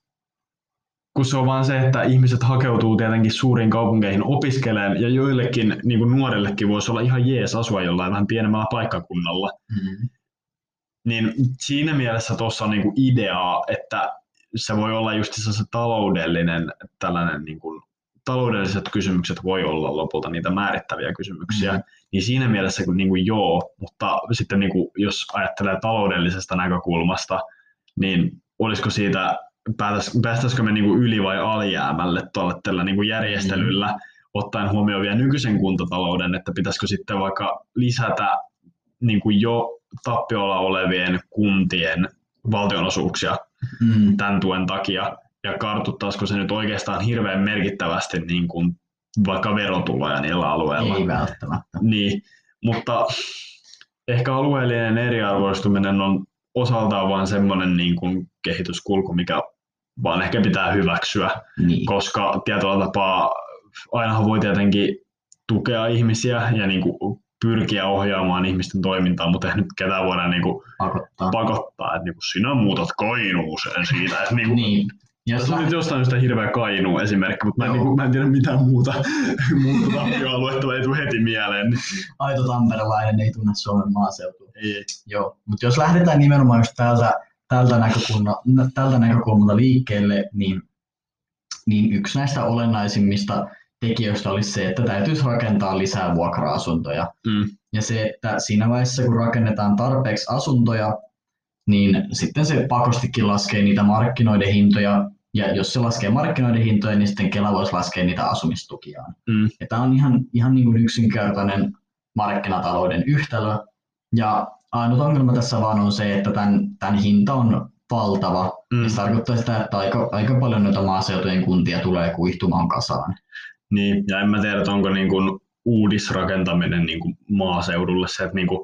kun se on vaan se, että ihmiset hakeutuu tietenkin suuriin kaupunkeihin opiskeleen, ja joillekin niin kuin nuorillekin voisi olla ihan jees asua jollain vähän pienemmällä paikkakunnalla. Mm. Niin siinä mielessä tuossa on niin kuin ideaa, että se voi olla just se taloudellinen tällainen niin kuin, taloudelliset kysymykset voi olla lopulta niitä määrittäviä kysymyksiä, mm. niin siinä mielessä niin kuin joo, mutta sitten niin kuin, jos ajattelee taloudellisesta näkökulmasta, niin olisiko siitä, päästäisikö me niin kuin yli vai alijäämälle tuolla tällä niin kuin järjestelyllä, mm. ottaen huomioon vielä nykyisen kuntatalouden, että pitäisikö sitten vaikka lisätä niin kuin jo tappiolla olevien kuntien valtionosuuksia mm. tämän tuen takia, ja kartuttaisiko se nyt oikeastaan hirveän merkittävästi niin kuin vaikka verotuloja niillä alueilla. Ei välttämättä. Niin, mutta ehkä alueellinen eriarvoistuminen on osaltaan vain semmoinen niin kuin kehityskulku, mikä vaan ehkä pitää hyväksyä, Niin. koska tietyllä tapaa ainahan voi tietenkin tukea ihmisiä ja niin kuin pyrkiä ohjaamaan ihmisten toimintaa, mutta ei nyt ketään voida niin kuin Pakottaa. pakottaa, että niin kuin sinä muutat kainuuseen siitä. Että niin kuin, Niin. Ja Tässä on nyt jostain sitä hirveä kainuu esimerkki, mutta mä en, niin mä en tiedä mitään muuta, muuta tappioaluetta ei tule heti mieleen. aito tamperelainen ei tunne Suomen maaseutua. Ei, ei. Joo, mutta jos lähdetään nimenomaan just tältä, tältä, näkökulma, tältä näkökulmalta liikkeelle, niin, niin yksi näistä olennaisimmista tekijöistä olisi se, että täytyisi rakentaa lisää vuokra-asuntoja. Mm. Ja se, että siinä vaiheessa kun rakennetaan tarpeeksi asuntoja, niin sitten se pakostikin laskee niitä markkinoiden hintoja, ja jos se laskee markkinoiden hintoja, niin sitten Kela voisi laskea niitä asumistukiaan. Mm. Ja tämä on ihan, ihan niin kuin yksinkertainen markkinatalouden yhtälö. Ja ainut ongelma tässä vaan on se, että tämän, tämän hinta on valtava. Mm. Ja se tarkoittaa sitä, että aika, aika paljon noita maaseutujen kuntia tulee kuihtumaan kasaan. Niin, ja en mä tiedä, että onko niin kuin uudisrakentaminen niin kuin maaseudulle se, että, niin kuin,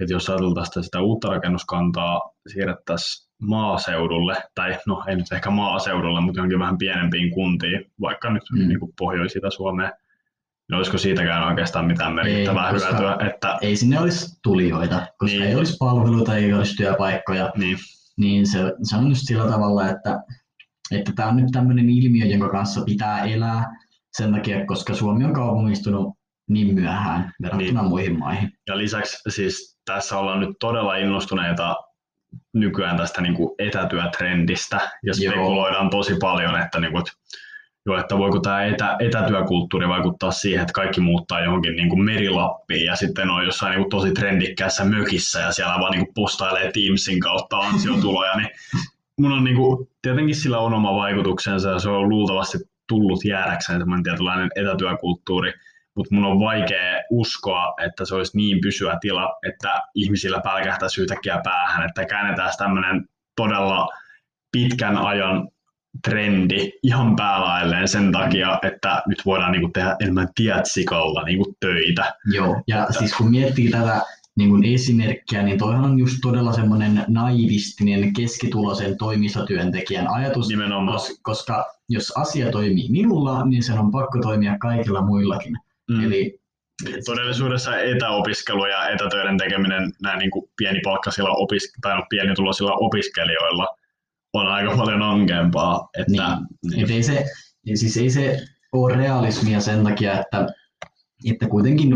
että jos ajateltaisiin sitä uutta rakennuskantaa siirrettäisiin maaseudulle, tai no ei nyt ehkä maaseudulle, mutta johonkin vähän pienempiin kuntiin, vaikka nyt mm. Niin kuin pohjoisita Suomea, niin olisiko siitäkään oikeastaan mitään merkittävää Ei, hyötyä, että Ei sinne olisi tulijoita, koska Niin. ei olisi palveluita, ei olisi työpaikkoja. niin, Niin se, se on just sillä tavalla, että että tämä on nyt tämmöinen ilmiö, jonka kanssa pitää elää sen takia, koska Suomi on kaupungistunut niin myöhään verrattuna Niin. muihin maihin. Ja lisäksi siis tässä ollaan nyt todella innostuneita nykyään tästä niin kuin etätyötrendistä ja Joo. spekuloidaan tosi paljon, että, niin kuin, että, joo, että voiko tämä etä, etätyökulttuuri vaikuttaa siihen, että kaikki muuttaa johonkin niin kuin merilappiin ja sitten on jossain niin kuin tosi trendikkäässä mökissä ja siellä vaan niin kuin postailee Teamsin kautta ansiotuloja, niin mun on niin kuin, tietenkin sillä on oma vaikutuksensa ja se on luultavasti tullut jäädäkseen semmoinen tietynlainen etätyökulttuuri, mutta mun on vaikea uskoa, että se olisi niin pysyvä tila, että ihmisillä pälkähtäisi yhtäkkiä päähän, että käännetään tämmöinen todella pitkän ajan trendi ihan päälailleen sen takia, että nyt voidaan niinku tehdä enemmän tietsikalla niinku töitä. Joo, ja siis kun miettii tätä niin kuin esimerkkiä, niin toihan on just todella semmoinen naivistinen keskituloisen toimistotyöntekijän ajatus, Nimenomaan. kos- koska jos asia toimii minulla, niin sen on pakko toimia kaikilla muillakin. Mm. Eli Todellisuudessa etäopiskelu ja etätöiden tekeminen näin niin kuin pienipalkkaisilla opis- tai no, pienituloisilla opiskelijoilla on aika paljon ankempaa. Että, Niin. Et ei se, siis ei se ole realismia sen takia, että, että kuitenkin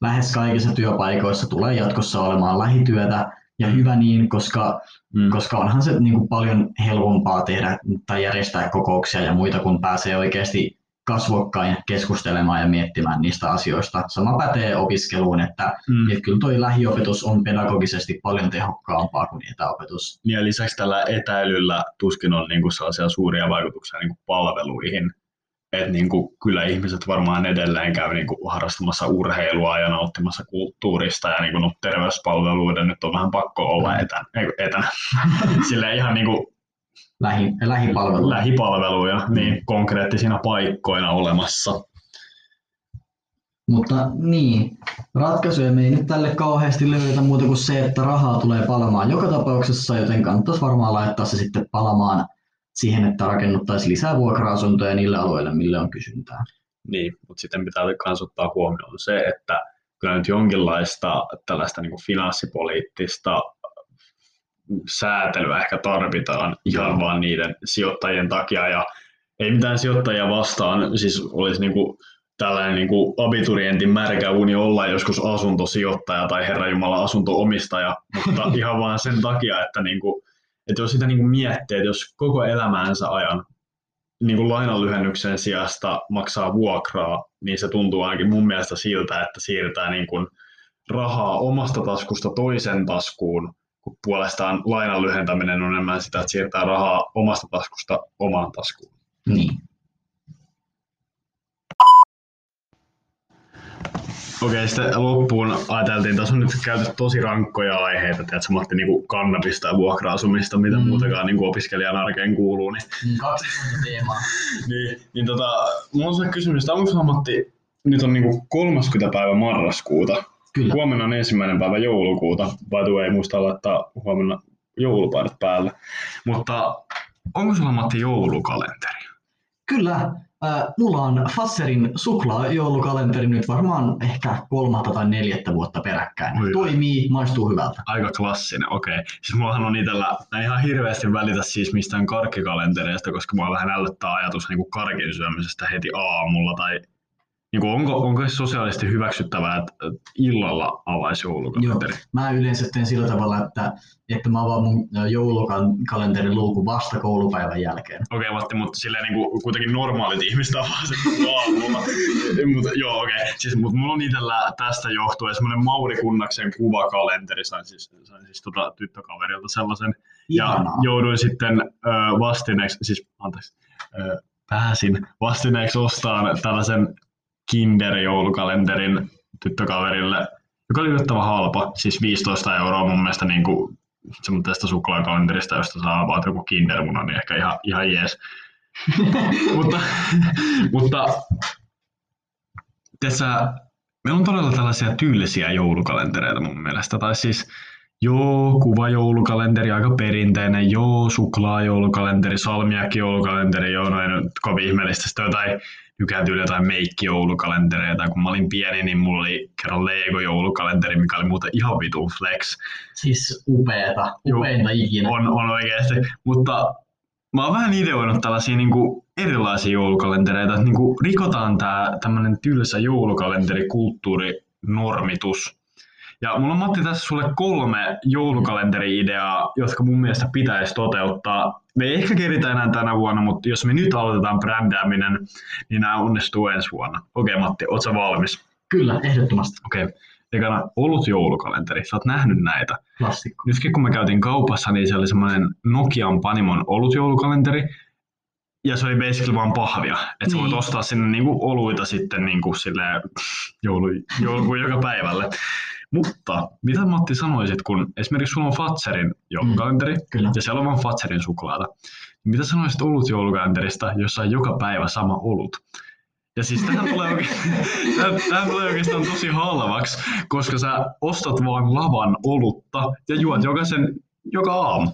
lähes kaikissa työpaikoissa tulee jatkossa olemaan lähityötä, ja hyvä niin, koska, mm. koska onhan se niin kuin paljon helpompaa tehdä tai järjestää kokouksia ja muita, kun pääsee oikeasti kasvokkain keskustelemaan ja miettimään niistä asioista. Sama pätee opiskeluun, että, Mm. että kyllä toi lähiopetus on pedagogisesti paljon tehokkaampaa kuin etäopetus. Ja lisäksi tällä etäilyllä tuskin on niin kuin sellaisia suuria vaikutuksia niin kuin palveluihin. Et niin kuin, kyllä ihmiset varmaan edelleen käy niin kuin harrastamassa urheilua ja nauttimassa kulttuurista ja niin kuin, no, terveyspalveluiden nyt on vähän pakko olla etänä. Etänä. Sillä ihan niin kuin Lähi, lähipalvelu. lähipalveluja niin konkreettisina paikkoina olemassa. Mutta niin, ratkaisuja me ei nyt tälle kauheasti löydetä muuta kuin se, että rahaa tulee palamaan joka tapauksessa, joten kannattaisi varmaan laittaa se sitten palamaan siihen, että rakennuttaisiin lisää vuokra-asuntoja niille alueille, mille on kysyntää. Niin, mutta sitten pitää myös ottaa huomioon se, että kyllä nyt jonkinlaista tällaista niin kuin finanssipoliittista säätelyä ehkä tarvitaan ihan vaan niiden sijoittajien takia. Ja ei mitään sijoittajia vastaan, siis olisi niinku tällainen niin kuin abiturientin märkä uni olla joskus asuntosijoittaja tai Herra Jumala asuntoomistaja, mutta ihan vaan sen takia, että, niin kuin, että jos sitä niin kuin miettii, että jos koko elämäänsä ajan niin kuin lainanlyhennyksen sijasta maksaa vuokraa, niin se tuntuu ainakin mun mielestä siltä, että siirtää niin kuin rahaa omasta taskusta toisen taskuun, kun puolestaan lainan lyhentäminen on enemmän sitä, että siirtää rahaa omasta taskusta omaan taskuun. Niin. Okei, sitten loppuun ajateltiin, tässä on nyt käyty tosi rankkoja aiheita, että Matti, niin kuin kannabista ja vuokra-asumista, mitä mm. muutakaan niin kuin opiskelijan arkeen kuuluu. Niin, Mm, Kaksi teemaa. niin, niin tota, mulla on se kysymys, että onko Matti, nyt on niin kuin 30. päivä marraskuuta, Kyllä. huomenna on ensimmäinen päivä joulukuuta, by the way, muista laittaa huomenna joulupaidat päälle, mutta onko sulla Matti joulukalenteri? Kyllä. Äh, mulla on Fasserin suklaajoulukalenteri nyt varmaan ehkä kolmatta tai neljättä vuotta peräkkäin. Oi. Toimii, maistuu hyvältä. Aika klassinen, okei. Siis mullahan on itellä, mä ihan hirveästi välitä siis mistään karkkikalentereista, koska mua vähän ällöttää ajatus niin karkin syömisestä heti aamulla. Tai niin kuin, onko, onko se sosiaalisesti hyväksyttävää, että illalla avaisi joulukalenteri? Mä yleensä teen sillä tavalla, että, että mä avaan mun joulukalenterin luukun vasta koulupäivän jälkeen. Okei, Matti, mutta silleen niin kuin, kuitenkin normaalit ihmiset avaa sen aamulla. mutta joo, okei. Siis, mutta mulla on itsellä tästä johtuen semmoinen Mauri Kunnaksen kuvakalenteri, sain siis, sain siis tota tyttökaverilta sellaisen. Ja Ihanaa. jouduin sitten vastineeksi, siis anteeksi, pääsin vastineeksi ostamaan tällaisen Kinder-joulukalenterin tyttökaverille, joka oli yllättävän halpa, siis 15 euroa mun mielestä niin kuin semmoisesta suklaakalenterista, josta saa vaan joku Kindermuna, niin ehkä ihan, ihan jees. mutta, mutta tässä, meillä on todella tällaisia tyylisiä joulukalentereita mun mielestä, tai siis Joo, kuvajoulukalenteri, aika perinteinen. Joo, suklaajoulukalenteri, salmiakki joulukalenteri, joo, noin kovin ihmeellistä. Sitten jotain nykyään tyyli jotain meikki-joulukalentereita. Kun mä olin pieni, niin mulla oli kerran Lego-joulukalenteri, mikä oli muuten ihan vitun flex. Siis upeeta, upeinta ikinä. On, on oikeasti. Mutta mä oon vähän ideoinut tällaisia niin kuin erilaisia joulukalentereita, että niin kuin rikotaan tämä tämmöinen tylsä joulukalenterikulttuurinormitus. Ja mulla on Matti tässä sulle kolme joulukalenteri-ideaa, jotka mun mielestä pitäisi toteuttaa. Me ei ehkä keritä enää tänä vuonna, mutta jos me nyt aloitetaan brändääminen, niin nämä onnistuu ensi vuonna. Okei Matti, oot sä valmis? Kyllä, ehdottomasti Okei. Ekana olut joulukalenteri. Sä oot nähnyt näitä klassikko. nytkin kun mä käytin kaupassa, niin se oli semmoinen Nokian Panimon olutjoulukalenteri. Ja se oli basically vaan pahvia. Että sä voit Niin. ostaa sinne niinku oluita sitten niinku silleen joulu, joulukuun joka päivälle. Mutta mitä Matti sanoisit, kun esimerkiksi sulla on Fatserin joulukalenteri Kyllä. ja siellä on vaan Fatserin suklaata. Niin mitä sanoisit olut joulukalenterista, jossa on joka päivä sama olut? Ja siis tähän tulee, oikeastaan, tähän tulee oikeastaan tosi halvaksi, koska sä ostat vaan lavan olutta ja juot jokaisen joka aamu.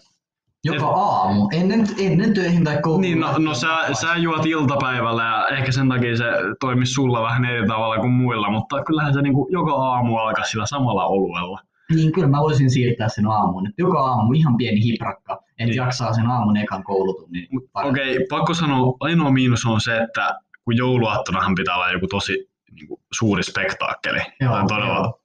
Joka Et- aamu, ennen, ennen töihin tai kouluun. Niin, no, no sä, sä juot iltapäivällä ja ehkä sen takia se toimisi sulla vähän eri tavalla kuin muilla, mutta kyllähän se niinku joka aamu alkaa sillä samalla oluella. Niin kyllä mä voisin siirtää sen aamuun. Et joka aamu ihan pieni hiprakka, että Niin. jaksaa sen aamun ekan koulutunnin. paremmin. Okei, okay, pakko sanoa, ainoa miinus on se, että kun jouluaattonahan pitää olla joku tosi niin kuin, suuri spektaakkeli, Joo, tai todella joo.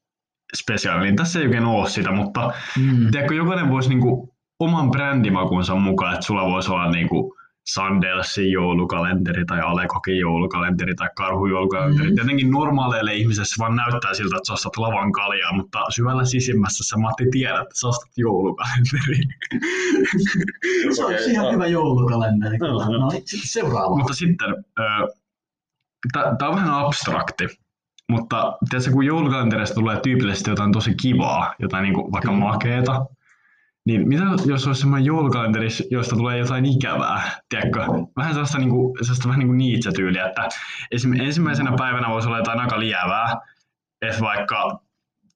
spesiaali, niin tässä ei oikein ole sitä, mutta Mm. tiedätkö, jokainen voisi niin kuin, oman brändimakunsa mukaan, että sulla voisi olla niin kuin, Sandelsin joulukalenteri tai Alekokin joulukalenteri tai Karhun joulukalenteri. Mm. Tietenkin normaaleille ihmisille se vaan näyttää siltä, että sä ostat lavan kaljaa, mutta syvällä sisimmässä sä Matti tiedät, että sä ostat joulukalenteri. Se olisi Okei, ihan no. hyvä joulukalenteri. Kyllä. joo. No sitten seuraava. Mutta sitten, tämä on vähän abstrakti, mutta tiedätkö, kun joulukalenterista tulee tyypillisesti jotain tosi kivaa, jotain niin kuin vaikka makeeta, niin mitä jos olisi semmoinen joulukalenteri, josta tulee jotain ikävää, tiedätkö? Vähän sellaista, niin kuin, sellaista vähän niin kuin Nietzsche-tyyliä, että esim. ensimmäisenä päivänä voisi olla jotain aika lievää, että vaikka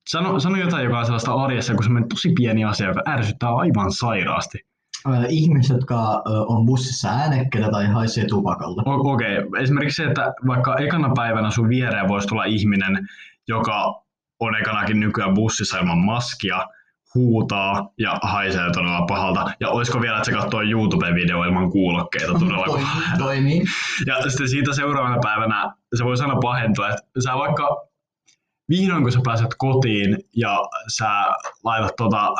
sano, sano jotain, joka on sellaista arjessa, kun semmoinen tosi pieni asia, joka ärsyttää aivan sairaasti. Ihmiset, jotka on bussissa äänekkäitä tai haisee tupakalta. O- Okei, okay. esimerkiksi se, että vaikka ekana päivänä sun viereen voisi tulla ihminen, joka on ekanakin nykyään bussissa ilman maskia, huutaa ja haisee todella pahalta. Ja olisiko vielä, että se katsoo YouTube-video ilman kuulokkeita todella pahalta. toimii. Ja sitten siitä seuraavana päivänä se voi aina pahentua, että sä vaikka vihdoin kun sä pääset kotiin ja sä laitat tota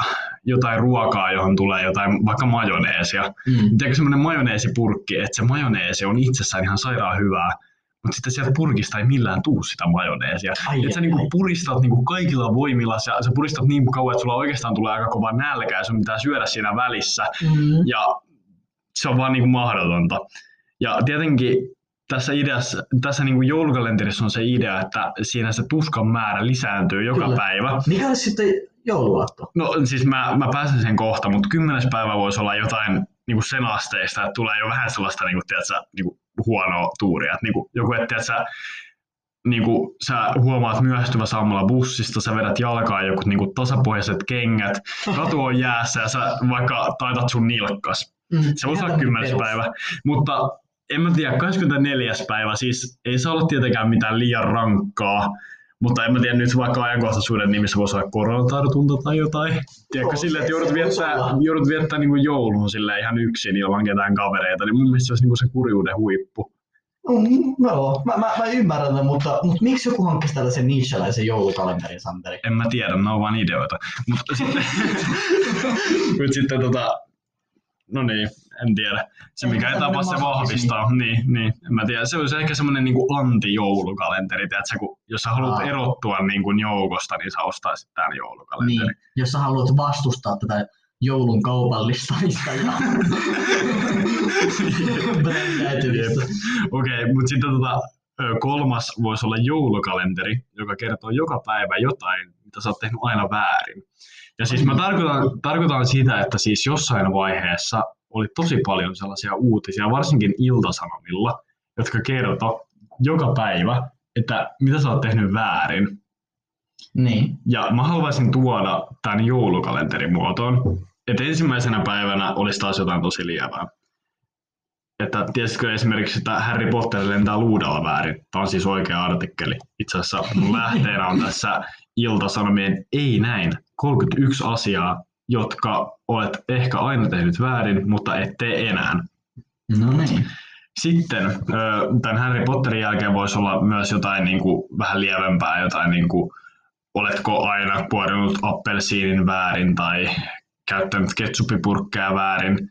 jotain ruokaa, johon tulee jotain vaikka majoneesia. Mm. Tiedätkö semmoinen majoneesipurkki, että se majoneesi on itsessään ihan sairaan hyvää, mutta sitten sieltä purkista ei millään tuu sitä majoneesia. Ai, että sä niinku puristat niinku kaikilla voimilla, sä, sä puristat niin kauan, että sulla oikeastaan tulee aika kova nälkä ja sun pitää syödä siinä välissä Mm. ja se on vaan niinku mahdotonta. Ja tietenkin tässä ideassa, tässä niinku joulukalenterissa on se idea, että siinä se tuskan määrä lisääntyy joka Kyllä. päivä. Mikä olisi sitten jouluaatto? No siis mä, mä pääsen sen kohta, mutta kymmenes päivä voisi olla jotain niinku sen asteista, että tulee jo vähän sellaista niinku, tiedätkö, niinku huonoa tuuria. Et niinku, joku, että tiedätkö, niinku, sä huomaat myöhästyvä saamalla bussista, sä vedät jalkaan joku niinku, tasapohjaiset kengät, katu on jäässä ja sä vaikka taitat sun nilkkas. Mm. Se Ihan olla kymmenes perus. päivä. Mutta en mä tiedä, 24. päivä, siis ei saa olla tietenkään mitään liian rankkaa, mutta en mä tiedä nyt vaikka ajankohtaisuuden nimissä voisi olla koronatartunta tai jotain. Tiedätkö silleen, että joudut viettää, joudut viettää niin joulun sille ihan yksin ilman ketään kavereita, niin mun mielestä se olisi niin se kurjuuden huippu. Mm, no, mä, mä, mä ymmärrän tämän, mutta, mutta miksi joku hankkisi tällaisen nicheläisen joulukalenterin, Santeri? En mä tiedä, ne on vaan ideoita. Mutta sitten, mut sitten tota, no niin, en tiedä. Se mikä ei tapa se vahvistaa, niin, niin, en mä tiedä. Se olisi ehkä semmoinen niin anti-joulukalenteri, tiedätkö, kun jos sä haluat Aa. erottua niin kuin joukosta, niin sä ostaisit tämän joulukalenterin. Niin, jos sä haluat vastustaa tätä joulun kaupallistamista ja brändäytymistä. Okei, okay, mutta sitten tota, kolmas voisi olla joulukalenteri, joka kertoo joka päivä jotain, mitä sä oot tehnyt aina väärin. Ja siis mä tarkoitan, tarkoitan sitä, että siis jossain vaiheessa oli tosi paljon sellaisia uutisia, varsinkin iltasanomilla, jotka kertoo joka päivä, että mitä sä oot tehnyt väärin. Niin. Ja mä haluaisin tuoda tämän joulukalenterin muotoon, että ensimmäisenä päivänä olisi taas jotain tosi lievää. Että tiesitkö esimerkiksi, että Harry Potter lentää luudalla väärin? Tämä on siis oikea artikkeli. Itse asiassa mun lähteenä on tässä Ilta-Sanomien Ei näin 31 asiaa, jotka olet ehkä aina tehnyt väärin, mutta et tee enää. No niin. Sitten tämän Harry Potterin jälkeen voisi olla myös jotain niin kuin, vähän lievempää, jotain niin kuin, oletko aina kuorinut appelsiinin väärin tai käyttänyt ketsuppipurkkeja väärin.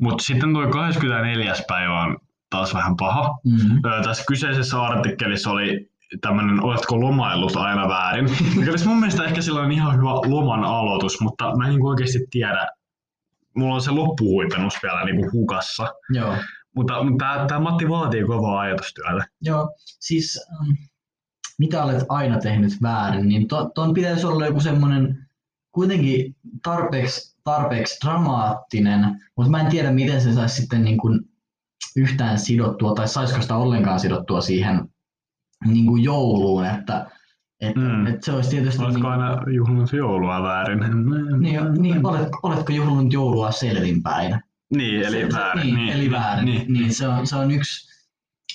Mutta sitten tuo 24. päivä on taas vähän paha. Mm. Ö, tässä kyseisessä artikkelissa oli tämmöinen, oletko lomaillut aina väärin, mikä olisi mun mielestä ehkä sellainen ihan hyvä loman aloitus, mutta mä en niin oikeasti tiedä, mulla on se loppuhuipennus vielä niin kuin hukassa. Joo. Mutta, tämä, tämä Matti vaatii kovaa ajatustyötä. Joo, siis ähm, mitä olet aina tehnyt väärin, niin to, ton pitäisi olla joku semmoinen kuitenkin tarpeeksi, tarpeeksi dramaattinen, mutta mä en tiedä miten se saisi sitten niin kuin yhtään sidottua tai saisiko sitä ollenkaan sidottua siihen niin kuin jouluun, että, että, Mm. että se olisi tietysti... Oletko niin, aina juhlinut joulua väärin? niin, niin oletko, oletko juhlunut joulua selvinpäin? Niin, eli Se- väärin. Niin, eli väärin. Niin, Niin, niin se, on, se on yksi,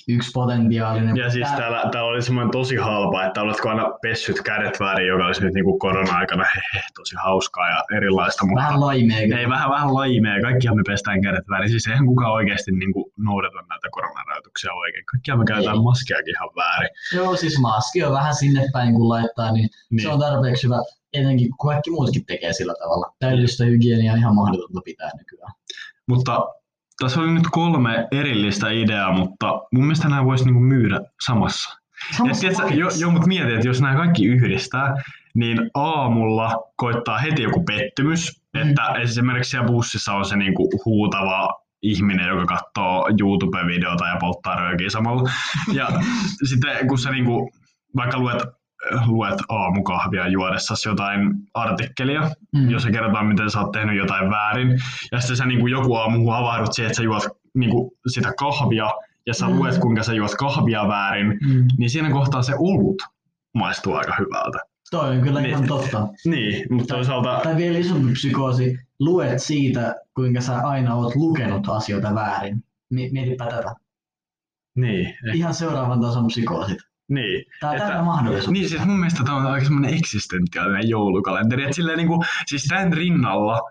yksi potentiaalinen. Ja siis Tää- täällä, täällä oli semmoinen tosi halpa, että oletko aina pessyt kädet väärin, joka olisi nyt niinku korona-aikana hehe, tosi hauskaa ja erilaista. Mutta Vähän laimea. ei vähän, vähän laimea, kaikkihan me pestään kädet väärin. Siis eihän kukaan oikeasti niinku noudata näitä koronarajoituksia oikein. Kaikkihan me käytetään Ei. maskiakin ihan väärin. Joo, siis maski on vähän sinne päin kun laittaa, niin, Niin. niin. se on tarpeeksi hyvä, etenkin kun kaikki muutkin tekee sillä tavalla. Täydellistä hygieniaa on ihan mahdotonta pitää nykyään. Mutta tässä oli nyt kolme erillistä ideaa, mutta mun mielestä nämä voisi niinku myydä samassa. Ja Samassa tiedätkö, jo, jo, mutta mietin, että jos nämä kaikki yhdistää, niin aamulla koittaa heti joku pettymys, Mm. että esimerkiksi siellä bussissa on se niinku huutava ihminen, joka katsoo YouTube-videota ja polttaa röökiä samalla. Ja sitten kun sä niinku, vaikka luet, luet aamukahvia juodessasi jotain artikkelia, Mm. jossa kerrotaan, miten sä oot tehnyt jotain väärin, ja sitten sä niinku joku aamu havahdut siihen, että sä juot niinku sitä kahvia, ja sä Mm. luet, kuinka sä juot kahvia väärin, Mm. niin siinä kohtaa se olut maistuu aika hyvältä. Toi on kyllä Niin. ihan totta. Niin, mutta toisaalta, Tai vielä isompi psykoosi, luet siitä, kuinka sä aina oot lukenut asioita väärin. Mi- Mietipä tätä. niin, eh, Ihan seuraavan tason psykoosit. Niin. Tää on täynnä mahdollisuus. Niin, siis mun mielestä tämä on aika semmoinen eksistentiaalinen joulukalenteri. Että silleen niinku, siis tämän rinnalla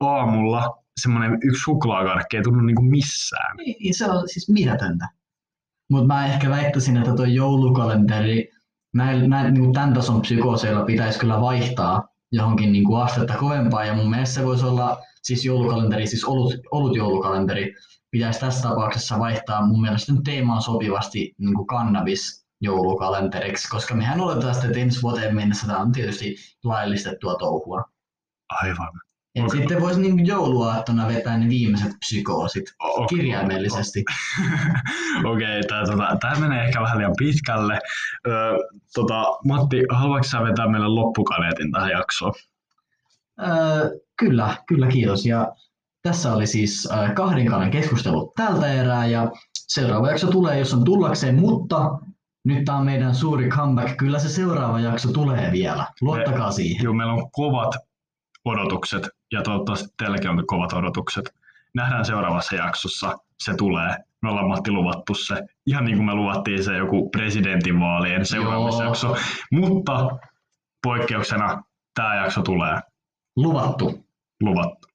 aamulla semmoinen yksi suklaakarkki ei tunnu niinku missään. Niin, se on siis mitätöntä. Mutta mä ehkä väittäisin, että tuo joulukalenteri, näin, näin, niin tämän tason psykooseilla pitäisi kyllä vaihtaa johonkin niin kuin astetta kovempaa. Ja mun mielestä se voisi olla, siis joulukalenteri, siis olut, olut joulukalenteri, pitäisi tässä tapauksessa vaihtaa mun mielestä nyt teemaan sopivasti niin kuin cannabis joulukalenteriksi, koska mehän oletetaan sitten, että ensi vuoteen mennessä tämä on tietysti laillistettua touhua. Aivan. Et Okei. sitten voisi niin jouluaattona vetää ne viimeiset psykoosit O- kirjaimellisesti. Okei, okay, tota, tämä menee ehkä vähän liian pitkälle. Öö, tota, Matti, haluatko sä vetää meille loppukaneetin tähän jaksoon? Öö, kyllä, kyllä kiitos. Ja tässä oli siis kahden kannan keskustelu tältä erää ja seuraava jakso tulee, jos on tullakseen, mutta nyt tämä on meidän suuri comeback. Kyllä se seuraava jakso tulee vielä. Luottakaa siihen. Joo, meillä on kovat odotukset ja toivottavasti teilläkin on kovat odotukset. Nähdään seuraavassa jaksossa. Se tulee. Me ollaan Matti luvattu se. Ihan niin kuin me luvattiin se joku presidentinvaalien seuraamisjakso. Mutta poikkeuksena tämä jakso tulee Luvattu. luvattu.